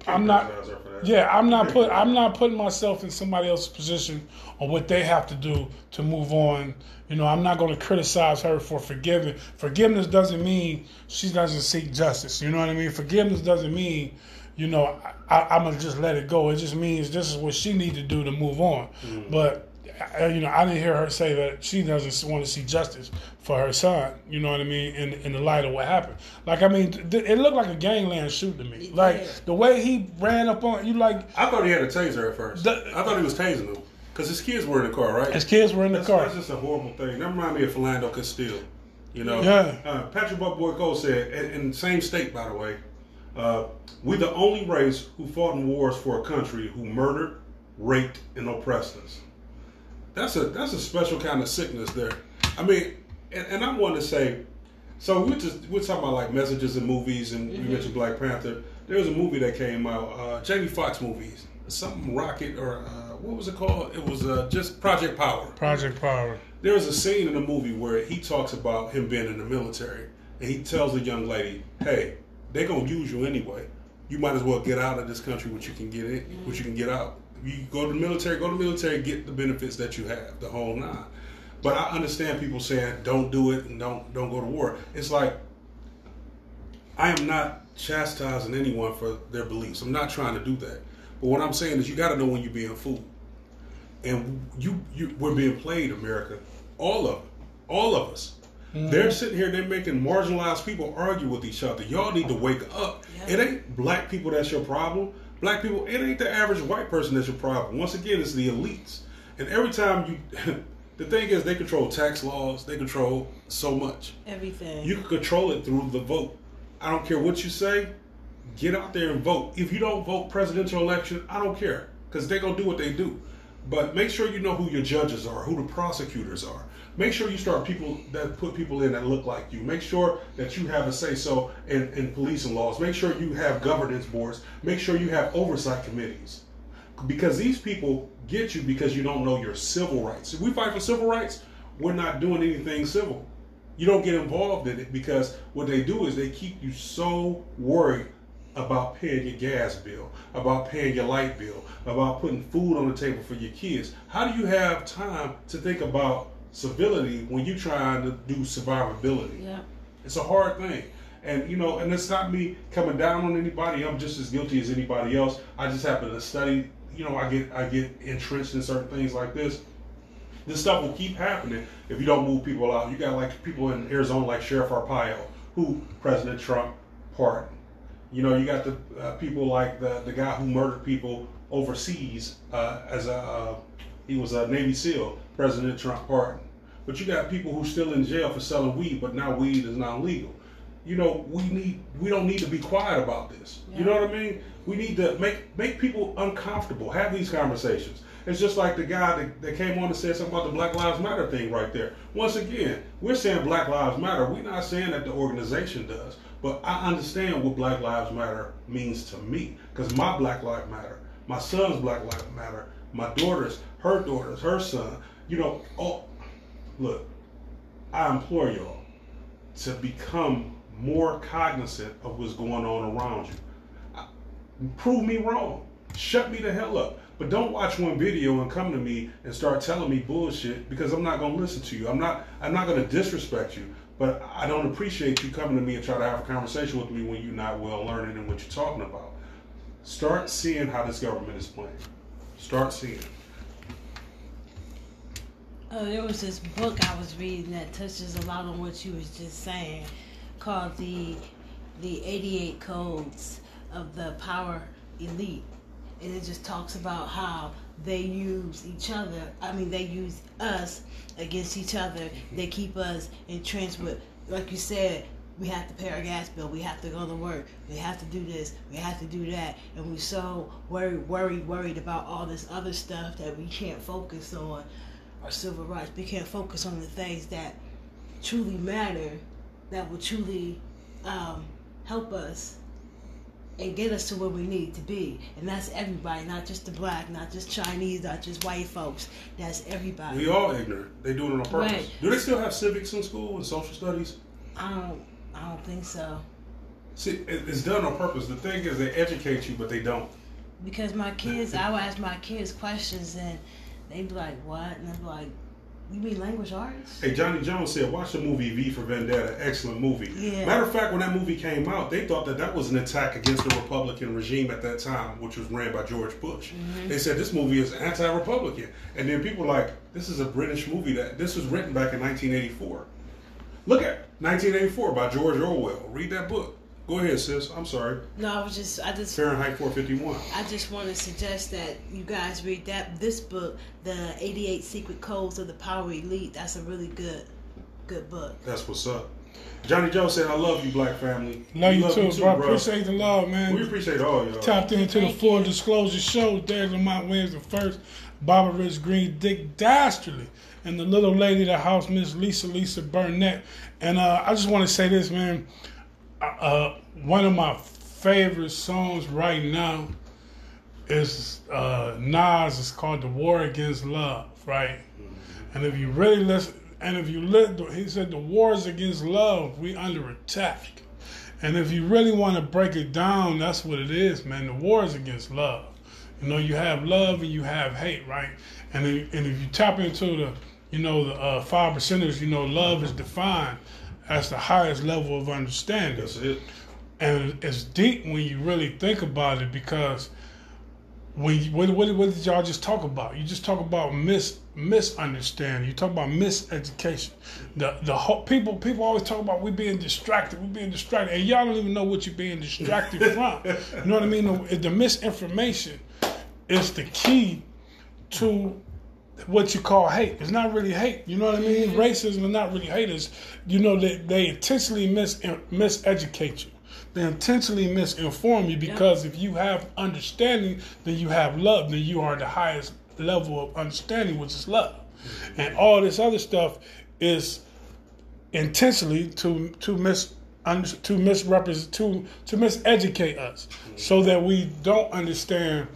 I'm not. Criticize her for that. Yeah, I'm not put. I'm not putting myself in somebody else's position on what they have to do to move on. You know, I'm not going to criticize her for forgiving. Forgiveness doesn't mean she doesn't seek justice. You know what I mean? Forgiveness doesn't mean, you know, I, I'm gonna just let it go. It just means this is what she need to do to move on. But I- you know, I didn't hear her say that she doesn't want to see justice for her son. You know what I mean? In in the light of what happened, like I mean, th- it looked like a gangland shoot to me. It Like did. the way he ran up on you, like I thought he had a taser at first. The- I thought he was tasing them because his kids were in the car, right? his kids were in the That's, car. that's just a horrible thing. That reminds me of Philando Castile. You know, Yeah. uh, Patrick Buckboy Cole said, in, in the same state, by the way, uh, we're the only race who fought in wars for a country who murdered, raped, and oppressed us. That's a that's a special kind of sickness there. I mean, and, and I want to say, so we're just we're talking about like messages in movies, and we mentioned Black Panther. There was a movie that came out, uh, Jamie Foxx movies, something Rocket or uh, what was it called? It was uh, just Project Power. Project Power. There was a scene in the movie where he talks about him being in the military, and he tells the young lady, "Hey, they're gonna use you anyway. You might as well get out of this country what you can get in, what you can get out. You go to the military, go to the military, get the benefits that you have, the whole nine." But I understand people saying, "Don't do it and don't don't go to war." It's like I am not chastising anyone for their beliefs. I'm not trying to do that. But what I'm saying is, you got to know when you're being fooled and you, you we're being played, America. All of all of us. Mm-hmm. They're sitting here, they're making marginalized people argue with each other. Y'all need to wake up. Yeah. It ain't black people that's your problem. Black people, it ain't the average white person that's your problem. Once again, it's the elites. And every time you, the thing is, they control tax laws. They control so much. Everything. You can control it through the vote. I don't care what you say. Get out there and vote. If you don't vote presidential election, I don't care because they're gonna do what they do. But make sure you know who your judges are, who the prosecutors are. Make sure you start people that put people in that look like you. Make sure that you have a say so in, in policing laws. Make sure you have governance boards. Make sure you have oversight committees. Because these people get you because you don't know your civil rights. If we fight for civil rights, we're not doing anything civil. You don't get involved in it because what they do is they keep you so worried about paying your gas bill, about paying your light bill, about putting food on the table for your kids. How do you have time to think about civility when you're trying to do survivability? Yeah. It's a hard thing. And you know, and it's not me coming down on anybody. I'm just as guilty as anybody else. I just happen to study. You know, I get I get entrenched in certain things like this. This stuff will keep happening if you don't move people out. You got like people in Arizona, like Sheriff Arpaio, who President Trump pardoned. You know, you got the uh, people like the the guy who murdered people overseas uh, as a uh, he was a Navy SEAL. President Trump pardoned. But you got people who still in jail for selling weed, but now weed is not legal. You know, we need we don't need to be quiet about this. You know what I mean? We need to make make people uncomfortable. Have these conversations. It's just like the guy that, that came on and said something about the Black Lives Matter thing right there. Once again, we're saying Black Lives Matter. We're not saying that the organization does. But I understand what Black Lives Matter means to me. Because my Black Lives Matter, my son's Black Lives Matter, my daughter's, her daughter's, her son, you know, oh, look, I implore y'all to become more cognizant of what's going on around you. I- Prove me wrong. Shut me the hell up. But don't watch one video and come to me and start telling me bullshit because I'm not gonna listen to you. I'm not I'm not gonna disrespect you, but I don't appreciate you coming to me and try to have a conversation with me when you're not well learned in what you're talking about. Start seeing how this government is playing. Start seeing. Oh, there was this book I was reading that touches a lot on what you was just saying, called the the 88 Codes of the Power Elite, and it just talks about how they use each other. I mean, they use us against each other. Mm-hmm. They keep us entrenched with, like you said, we have to pay our gas bill. We have to go to work. We have to do this. We have to do that. And we're so worried, worried, worried about all this other stuff that we can't focus on our civil rights. We can't focus on the things that truly matter, that will truly um, help us and get us to where we need to be. And that's everybody, not just the black, not just Chinese, not just white folks. That's everybody. We all ignorant. They do it on purpose. Right. Do they still have civics in school and social studies? I don't, I don't think so. See, it's done on purpose. The thing is, they educate you, but they don't. Because my kids, I will ask my kids questions and they'd be like, "What?" And I'd be like, "You mean language arts?" Hey, Johnny Jones said, watch the movie V for Vendetta. Excellent movie. Yeah. Matter of fact, when that movie came out, they thought that that was an attack against the Republican regime at that time, which was ran by George Bush. Mm-hmm. They said this movie is anti-Republican. And then people were like, this is a British movie that this was written back in 1984. Look at 1984 by George Orwell. Read that book. Go ahead, sis. I'm sorry. No, I was just, I just, Fahrenheit 451. I just want to suggest that you guys read that this book, the 88 Secret Codes of the Power Elite. That's a really good, good book. That's what's up. Johnny Joe said, I love you, black family. Love We you too, bro. Appreciate the love, man. We appreciate all y'all. Tapped into the Thank full you. disclosure show. Derek Lamont Williams the first, Barbara Rich Green, Dick Dastardly, and the little lady of the house, Miss Lisa Lisa Burnett. And uh, I just want to say this, man. Uh, one of my favorite songs right now is uh, Nas. It's called "The War Against Love," right? And if you really listen, and if you look, he said the war is against love. We under attack. And if you really want to break it down, that's what it is, man. The war is against love. You know, you have love and you have hate, right? And if, and if you tap into the, you know, the uh, five percenters, you know, love is defined as the highest level of understanding. That's it. And it's deep when you really think about it because when you, what, what, what did y'all just talk about? You just talk about mis misunderstanding. You talk about miseducation. The the whole, people people always talk about we being distracted. We being distracted, and y'all don't even know what you're being distracted from. You know what I mean? The, the misinformation is the key to what you call hate. It's not really hate. You know what I mean? Mm-hmm. Racism is not really hate. It's, you know, they, they intentionally mis miseducate you. they intentionally misinform you because if you have understanding, then you have love. Then you are the highest level of understanding, which is love. Mm-hmm. And all this other stuff is intentionally to to mis to misrepresent to to miseducate us, mm-hmm. so that we don't understand.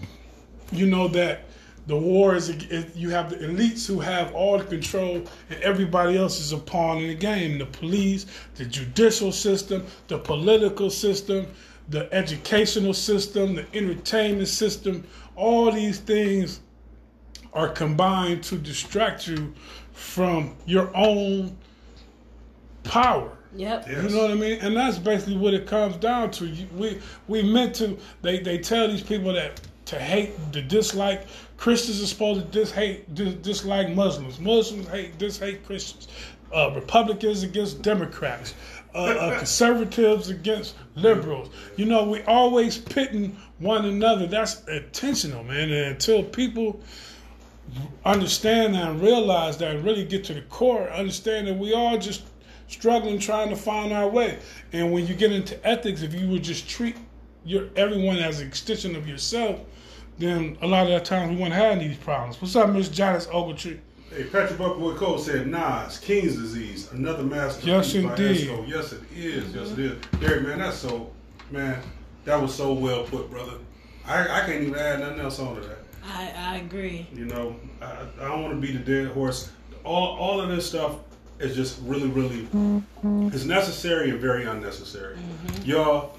You know that the war is, you have the elites who have all the control, and everybody else is a pawn in the game. The police, the judicial system, the political system, the educational system, the entertainment system. All these things are combined to distract you from your own power. Yep. Yes. You know what I mean? And that's basically what it comes down to. We we meant to. They they tell these people that to hate, to dislike Christians are supposed to dis hate, dis, dislike Muslims. Muslims hate, dis hate Christians. Uh, Republicans against Democrats. Uh, uh, conservatives against liberals. You know, we always pitting one another. That's intentional, man. And until people understand that and realize that and really get to the core, understand that we all just struggling trying to find our way. And when you get into ethics, if you would just treat your everyone as an extension of yourself, then a lot of the times we wouldn't have these problems. What's up, Miss Janice Ogletree? Hey, Patrick Buckwood Cole said, Nas, King's Disease, another masterpiece Yes, by indeed. Esco. Yes, it is. Yes, it is. Derek, man, that's so, man, that was so well put, brother. I, I can't even add nothing else onto that. I, I agree. You know, I, I don't want to be the dead horse. All, all of this stuff is just really, really, it's necessary and very unnecessary. Mm-hmm. Y'all,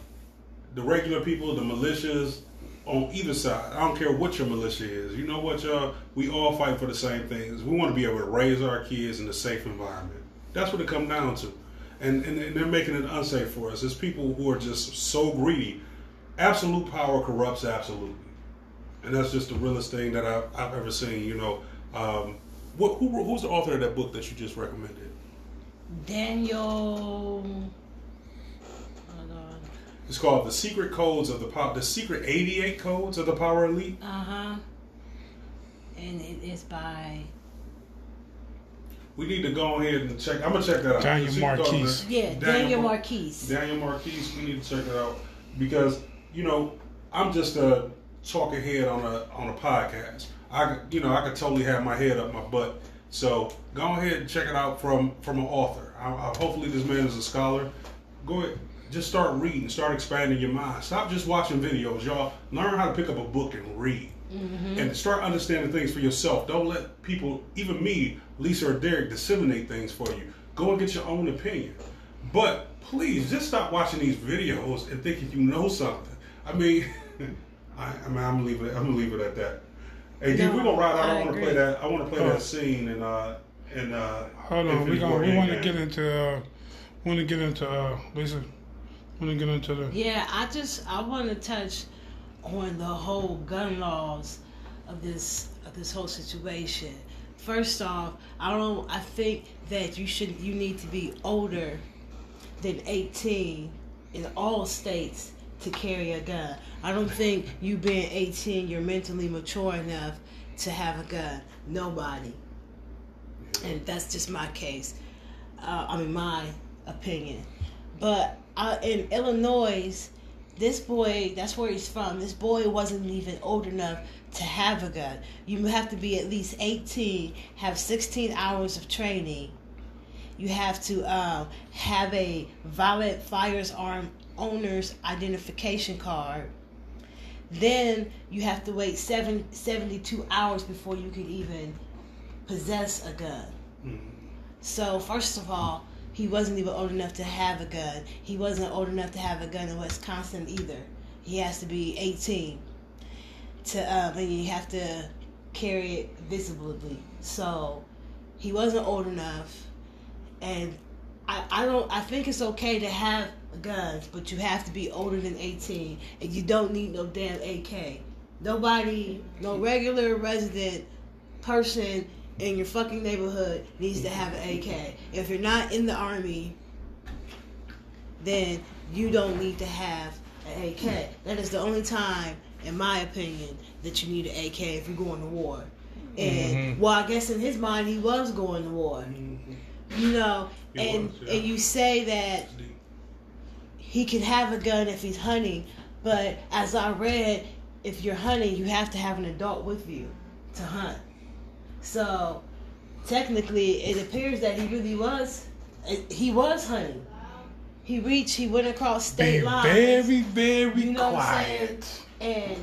the regular people, the militias, on either side, I don't care what your militia is. You know what, y'all? We all fight for the same things. We want to be able to raise our kids in a safe environment. That's what it comes down to. And, and, and they're making it unsafe for us. It's people who are just so greedy. Absolute power corrupts absolutely and that's just the realest thing that I've, I've ever seen. You know, um, what, who, who's the author of that book that you just recommended? Daniel. Hold on. It's called "The Secret Codes of the Power." The Secret Eighty-Eight Codes of the Power Elite. Uh huh. And it is by We need to go ahead and check. I'm gonna check that out. Daniel The Secret Codes of Marquise. yeah Daniel, Mar- Marquise. Daniel Marquise. We need to check it out because you know I'm just a talking head on a on a podcast. I you know I could totally have my head up my butt. So go ahead and check it out from from an author. I, I, hopefully this man is a scholar. Go ahead, just start reading, start expanding your mind. Stop just watching videos, y'all. Learn how to pick up a book and read. And start understanding things for yourself. Don't let people, even me, Lisa or Derek, disseminate things for you. Go and get your own opinion. But please, just stop watching these videos and thinking you know something. I mean, I, I mean, I'm gonna leave it. I'm gonna leave it at that. Hey, dude, we're gonna ride out. I, I want to play that. I want to play Oh. that scene and uh and uh. Hold on, we Infinity going War we want to get into uh, want to get into uh, Lisa. Get into the Yeah, I just I want to touch on the whole gun laws of this of this whole situation. First off, I don't. I think that you should you need to be older than 18 in all states to carry a gun. I don't think you being 18 you're mentally mature enough to have a gun. Nobody. And that's just my case. Uh, I mean, my opinion. But uh, in Illinois, this boy, that's where he's from. This boy wasn't even old enough to have a gun. You have to be at least 18, have 16 hours of training. You have to um, have a valid firearm owner's identification card. Then you have to wait seven, 72 hours before you can even possess a gun. So, first of all, he wasn't even old enough to have a gun. He wasn't old enough to have a gun in Wisconsin either. He has to be 18 to, um, and you have to carry it visibly. So, he wasn't old enough, and I, I don't. I think it's okay to have guns, but you have to be older than 18, and you don't need no damn AK. Nobody, no regular resident person in your fucking neighborhood needs to have an AK. If you're not in the army, then you don't need to have an AK. That is the only time, in my opinion, that you need an AK if you're going to war. And mm-hmm. well, I guess in his mind, he was going to war. Mm-hmm. You know, He and was, yeah. and you say that he can have a gun if he's hunting, but as I read, if you're hunting, you have to have an adult with you to hunt. So technically, it appears that he really was eh, he was hunting. He reached, he went across state Be lines. very, very You know what quiet. And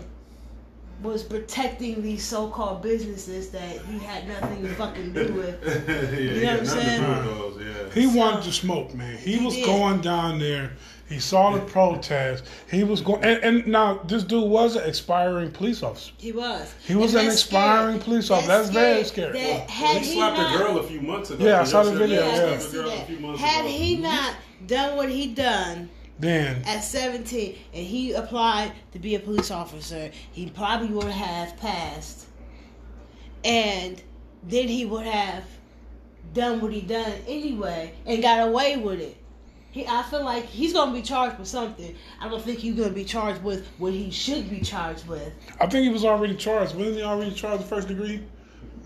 was protecting these so-called businesses that he had nothing to fucking do with. yeah, You he know had what I'm nothing to do saying? those, yeah. He So- wanted to smoke, man. He, He was did. going down there. He saw the protest. He was going, and, and now this dude was an expiring police officer. He was. He was an expiring scary. police officer. That's very scary. That Well, had he he slapped not, a girl a few months ago. Yeah, I saw the He video, yeah, yeah. slapped a girl a few months Had ago. he not done what he done Then at 17 and he applied to be a police officer, he probably would have passed. And then he would have done what he done anyway and got away with it. He, I feel like he's gonna be charged with something. I don't think he's gonna be charged with what he should be charged with. I think he was already charged. Wasn't he already charged with first degree?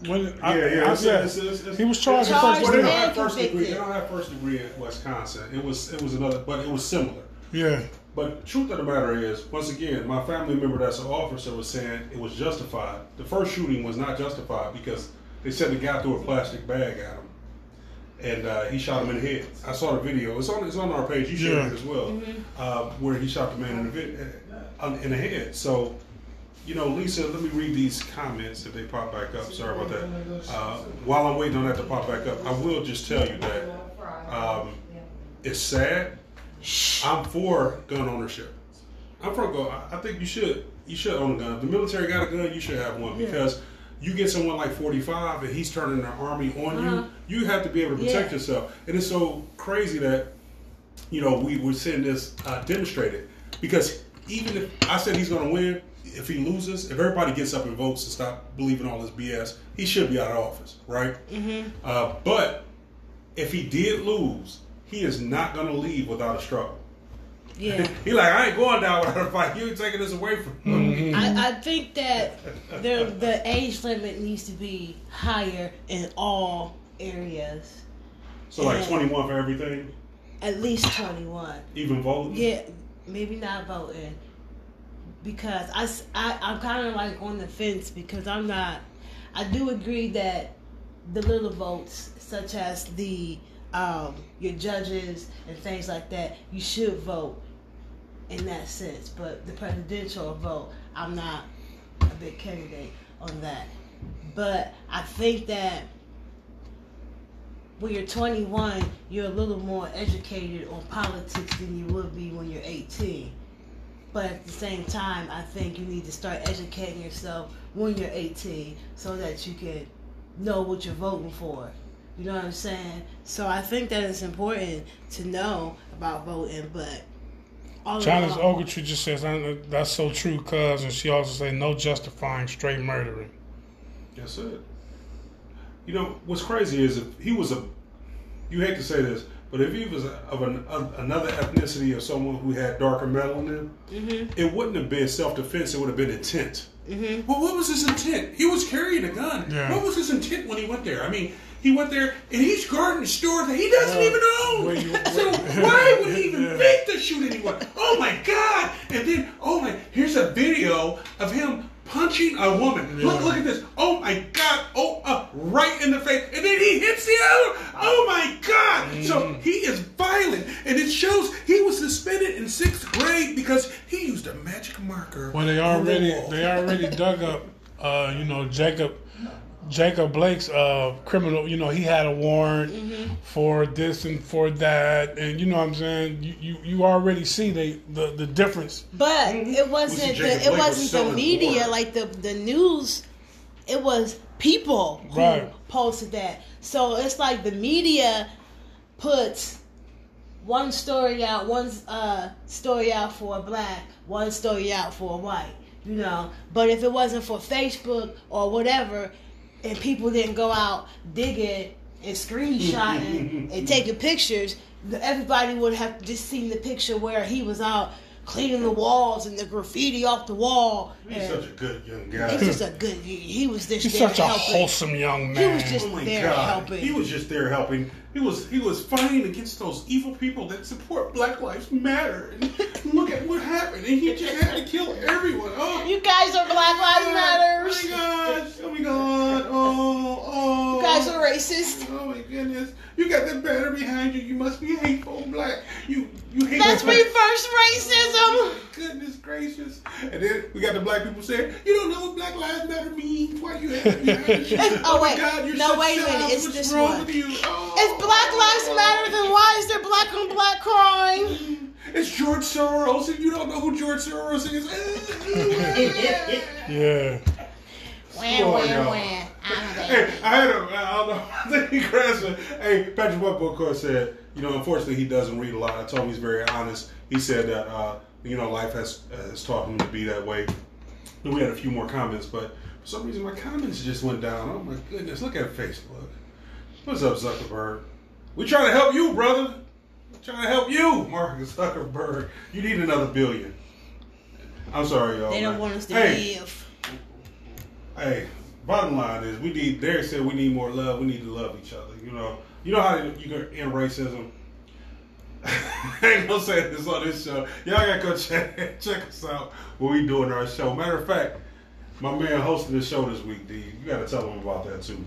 When, Yeah, I, yeah, I, it's- yeah. it's- it's- it's- he was charged with Charged first Well, they degree. don't have first degree. They don't have first degree in Wisconsin. It was it was another, but it was similar. Yeah, But truth of the matter is, once again, my family member that's an officer was saying it was justified. The first shooting was not justified because they said the guy threw a plastic bag at him, and uh, he shot him in the head. I saw the video. It's on it's on our page. You shared Yeah. it as well, uh, where he shot the man in the vid- uh, in the head. So. You know, Lisa, let me read these comments if they pop back up. Sorry about that. Uh, while I'm waiting on that to pop back up, I will just tell you that um, it's sad. I'm for gun ownership. I'm for go. I- I think you should. You should own a gun. If the military got a gun, you should have one because you get someone like 45 and he's turning the army on Uh-huh. you. You have to be able to protect Yeah. yourself. And it's so crazy that you know we we're seeing this uh, demonstrated because even if I said he's going to win, if he loses, if everybody gets up and votes to stop believing all this BS, he should be out of office, right? Mm-hmm. Uh, but if he did lose, he is not going to leave without a struggle. Yeah. He like, I ain't going down without a fight. You ain't taking this away from me. I, I think that the the age limit needs to be higher in all areas. So like 21 for everything, At least twenty one. even voting. Yeah, maybe not voting because I I'm kind of like on the fence because I'm not. I do agree that the little votes, such as the um, your judges and things like that, you should vote in that sense. But the presidential vote, I'm not a big candidate on that. But I think that when you're 21, you're a little more educated on politics than you would be when you're 18. But at the same time, I think you need to start educating yourself when you're 18 so that you can know what you're voting for. You know what I'm saying? So I think that it's important to know about voting, but all in Janice all- Ogletree just says that's so true, cuz, and she also said no justifying straight murdering. That's it. You know what's crazy is if he was a, you hate to say this, but if he was a, of an, of another ethnicity or someone who had darker metal in him, mm-hmm. it wouldn't have been self defense. It would have been intent. Mm-hmm. Well, what was his intent? He was carrying a gun. Yeah. What was his intent when he went there? I mean, he went there and he's guarding a store that he doesn't Well, even own. wait, so why would he even Yeah. think to shoot anyone? Oh my God! And then, oh my, here's a video of him punching a woman. Look, Yeah. look at this. Oh my God! Oh, uh, right in the face, and then he hits the other. Oh my God! So Mm-hmm. he is violent, and it shows he was suspended in sixth grade because he used a magic marker. Well, they on the already they already dug up, uh, you know, Jacob Jacob Blake's uh, criminal. You know, he had a warrant Mm-hmm. for this and for that, and you know what I'm saying. You you, you already see they the the difference. But it wasn't Jacob the, it Blake was wasn't the media water. like the the news. It was people who Right. posted that. So it's like the media puts one story out, one uh, story out for a black, one story out for a white. You know, but if it wasn't for Facebook or whatever, and people didn't go out digging and screenshotting and taking pictures, everybody would have just seen the picture where he was out cleaning the walls and the graffiti off the wall. He's and such a good young he guy. was just a good. He, he was just He's there such a helping. wholesome young man. He was man. just- Oh there God! helping. He was just there helping. He was he was fighting against those evil people that support Black Lives Matter. And look at what happened. And he just had to kill everyone. Oh, You guys are Black Lives Matters. Oh my gosh! Oh my God! Oh oh! You guys are racist. Oh my goodness! You got that banner behind you. You must be hateful, black. You you hate. That's reverse racism. Oh goodness gracious! And then we got the black people saying, "You don't know what Black Lives Matter means. Why do you have it? Oh, oh, my wait. God, you're No, wait a minute. It's What's this wrong one. with you? Oh. If Black Lives oh. Matter, then why is there black on black crime? Mm. It's George Soros, and you don't know who George Soros is. Yeah. Wah, Lord, y'all. wah, wah. I'm a Hey. I had a, I don't know, I think he crashed. it. Hey, Patrick Webber, of course, said, you know, unfortunately, he doesn't read a lot. I told him he's very honest. He said that, uh, you know, life has, has taught him to be that way. And we had a few more comments, but for some reason, my comments just went down. Oh, my goodness. Look at Facebook. What's up, Zuckerberg? We trying to help you, brother. We trying to help you, Mark Zuckerberg. You need another billion. I'm sorry, y'all. They don't man. want us to hey, live. Hey, bottom line is we need. Derek said we need more love. We need to love each other. You know. You know how you can end racism. I ain't gonna say this on this show. Y'all gotta go check check us out when we doing our show. Matter of fact, my man hosting the show this week. D, you gotta tell him about that too.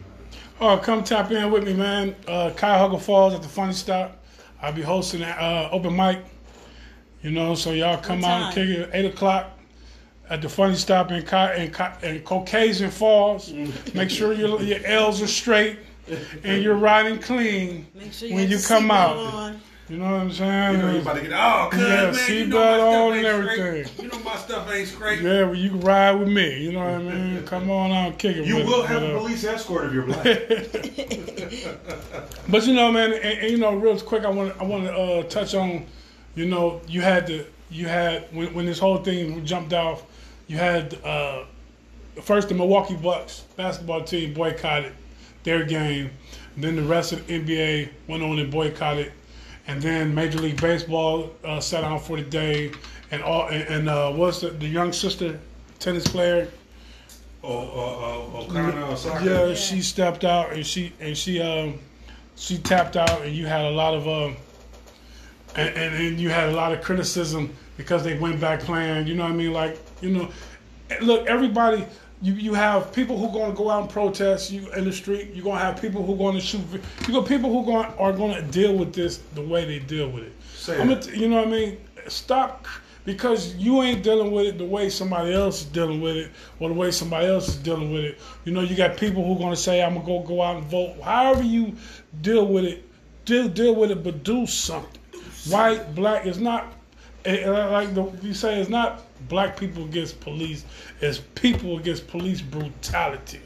Oh, come tap in with me, man. Uh, Cuyahoga Falls at the Funny Stop. I'll be hosting an uh, open mic. You know, so y'all come out and kick it at 8 o'clock at the Funny Stop in, Co- in, Co- in Caucasian Falls. Make sure your, your L's are straight and you're riding clean Make sure you when you come out. on. You know what I'm saying? You know you about to get oh, cuz Yeah, man, you know my stuff on ain't and straight. everything. You know my stuff ain't straight. Yeah, well, you can ride with me. You know what I mean? Come on out kick it. You will it. have But, a uh, police escort if you're black. But you know, man, and, and, you know, real quick, I want I want to uh, touch on, you know, you had the you had when, when this whole thing jumped off, you had uh, first the Milwaukee Bucks basketball team boycotted their game, then the rest of the NBA went on and boycotted, and then Major League Baseball uh, sat down for the day, and all and, and uh, what's the, the young sister tennis player? Oh, oh, oh, O'Connor, Osaka. Yeah, she stepped out and she and she um she tapped out and you had a lot of um and, and, and you had a lot of criticism because they went back playing. You know what I mean? Like you know, look, everybody. You, you have people who are going to go out and protest you in the street. You're going to have people who going to shoot. You got people who going are going to deal with this the way they deal with it. Say I'm it. you know what I mean? Stop because you ain't dealing with it the way somebody else is dealing with it or the way somebody else is dealing with it. You know, you got people who are going to say, "I'm gonna go go out and vote." However you deal with it, deal deal with it, but do something. White, black is not eh, eh, like the, you say. It's not black people against police. as people against police brutality,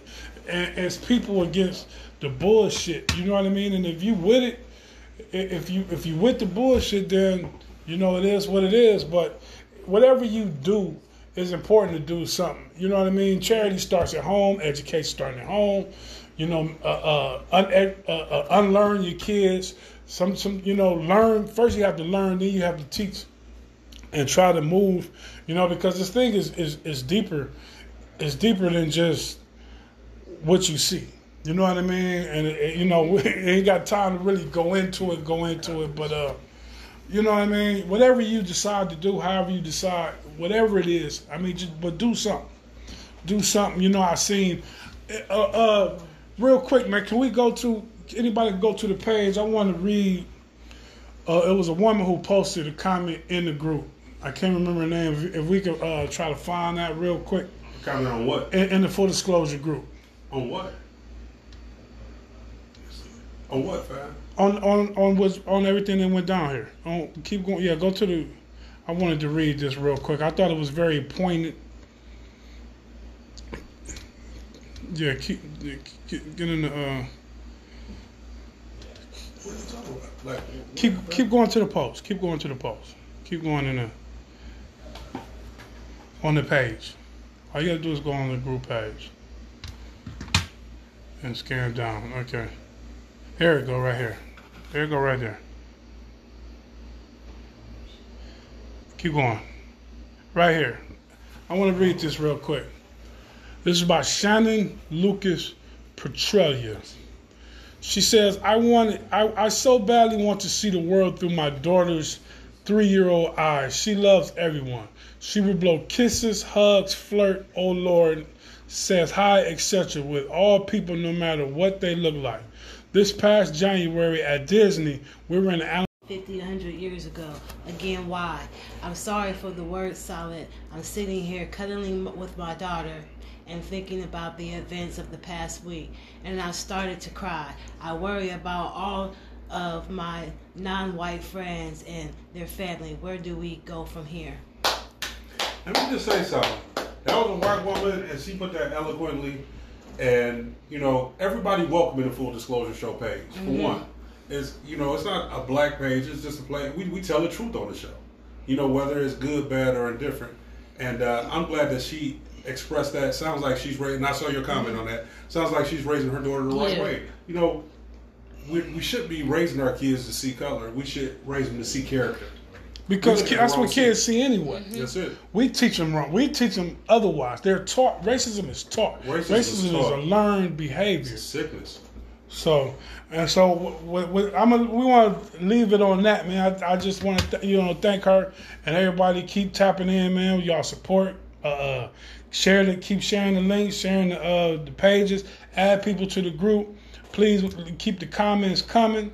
and it's people against the bullshit. You know what I mean? And if you with it, if you if you with the bullshit, then you know it is what it is. But whatever you do is important to do something. You know what I mean? Charity starts at home. Education starting at home. You know, uh, uh, un- uh, uh, unlearn your kids. Some some you know learn first. You have to learn, then you have to teach, and try to move. You know, because this thing is is, is deeper. It's deeper than just what you see. You know what I mean? And you know, we ain't got time to really go into it, go into it. But uh, you know what I mean? Whatever you decide to do, however you decide, whatever it is, I mean, just but do something. Do something. You know, I seen. Uh, uh, real quick, man. Can we go to anybody? Go to the page. I want to read. Uh, it was a woman who posted a comment in the group. I can't remember her name. If, if we could uh, try to find that real quick Comment on what? in, in the full disclosure group. On what? On what, fam? on on on was on everything that went down here. On keep going. Yeah, go to the. I wanted to read this real quick. I thought it was very poignant. Yeah, keep get, get in the. Uh, What are you talking about? Like, keep keep going to the post. Keep going to the post. Keep going in the. On the page. All you gotta do is go on the group page. And scan down. Okay. Here it go right here. There it go right there. Keep going. right here. I want to read this real quick. This is by Shannon Lucas Petrelia. She says, I want I, I so badly want to see the world through my daughter's three year old eyes. She loves everyone. She will blow kisses, hugs, flirt, oh Lord, says hi, etc. with all people no matter what they look like. This past January at Disney, we were in the 50, 100 years ago. Again, why? I'm sorry for the word solid. I'm sitting here cuddling with my daughter and thinking about the events of the past week, and I started to cry. I worry about all of my non white friends and their family. Where do we go from here? Let me just say something. That was a white woman, and she put that eloquently. And you know, everybody welcome in the full disclosure show page. For mm-hmm. one, it's you know, it's not a black page. It's just a play. We we tell the truth on the show. You know, whether it's good, bad, or indifferent. And uh, I'm glad that she expressed that. Sounds like she's raising. I saw your comment on that. Sounds like she's raising her daughter the right yeah. way. You know, we, we should be raising our kids to see color. We should raise them to see character. Because that's what kids see anyway. Mm-hmm. That's it. We teach them wrong. We teach them otherwise. They're taught. Racism is taught. Racism, racism is, taught. is, a learned behavior. It's sickness. So and so we, we, I'm a, we want to leave it on that, man. I, I just want to th- you know thank her and everybody. Keep tapping in, man. With y'all support. Uh, uh share the keep sharing the links, sharing the, uh, the pages, add people to the group. Please keep the comments coming.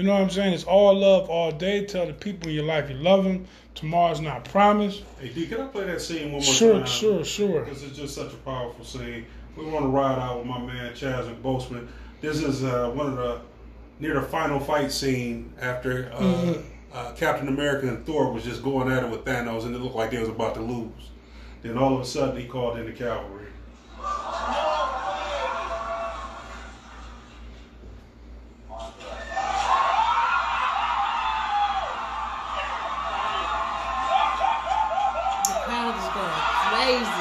You know what I'm saying? It's all love all day. Tell the people in your life you love them. Tomorrow's not promised. Hey, D, can I play that scene one more sure, time? Sure, sure, sure. Because it's just such a powerful scene. We want to ride out with my man Chadwick Boseman. This is uh, one of the near the final fight scene after uh, mm-hmm. uh, Captain America and Thor was just going at it with Thanos, and it looked like they was about to lose. Then all of a sudden, he called in the cavalry.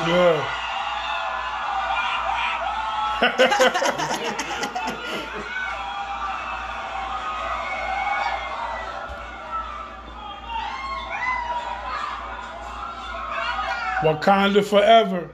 Yeah. Wakanda forever.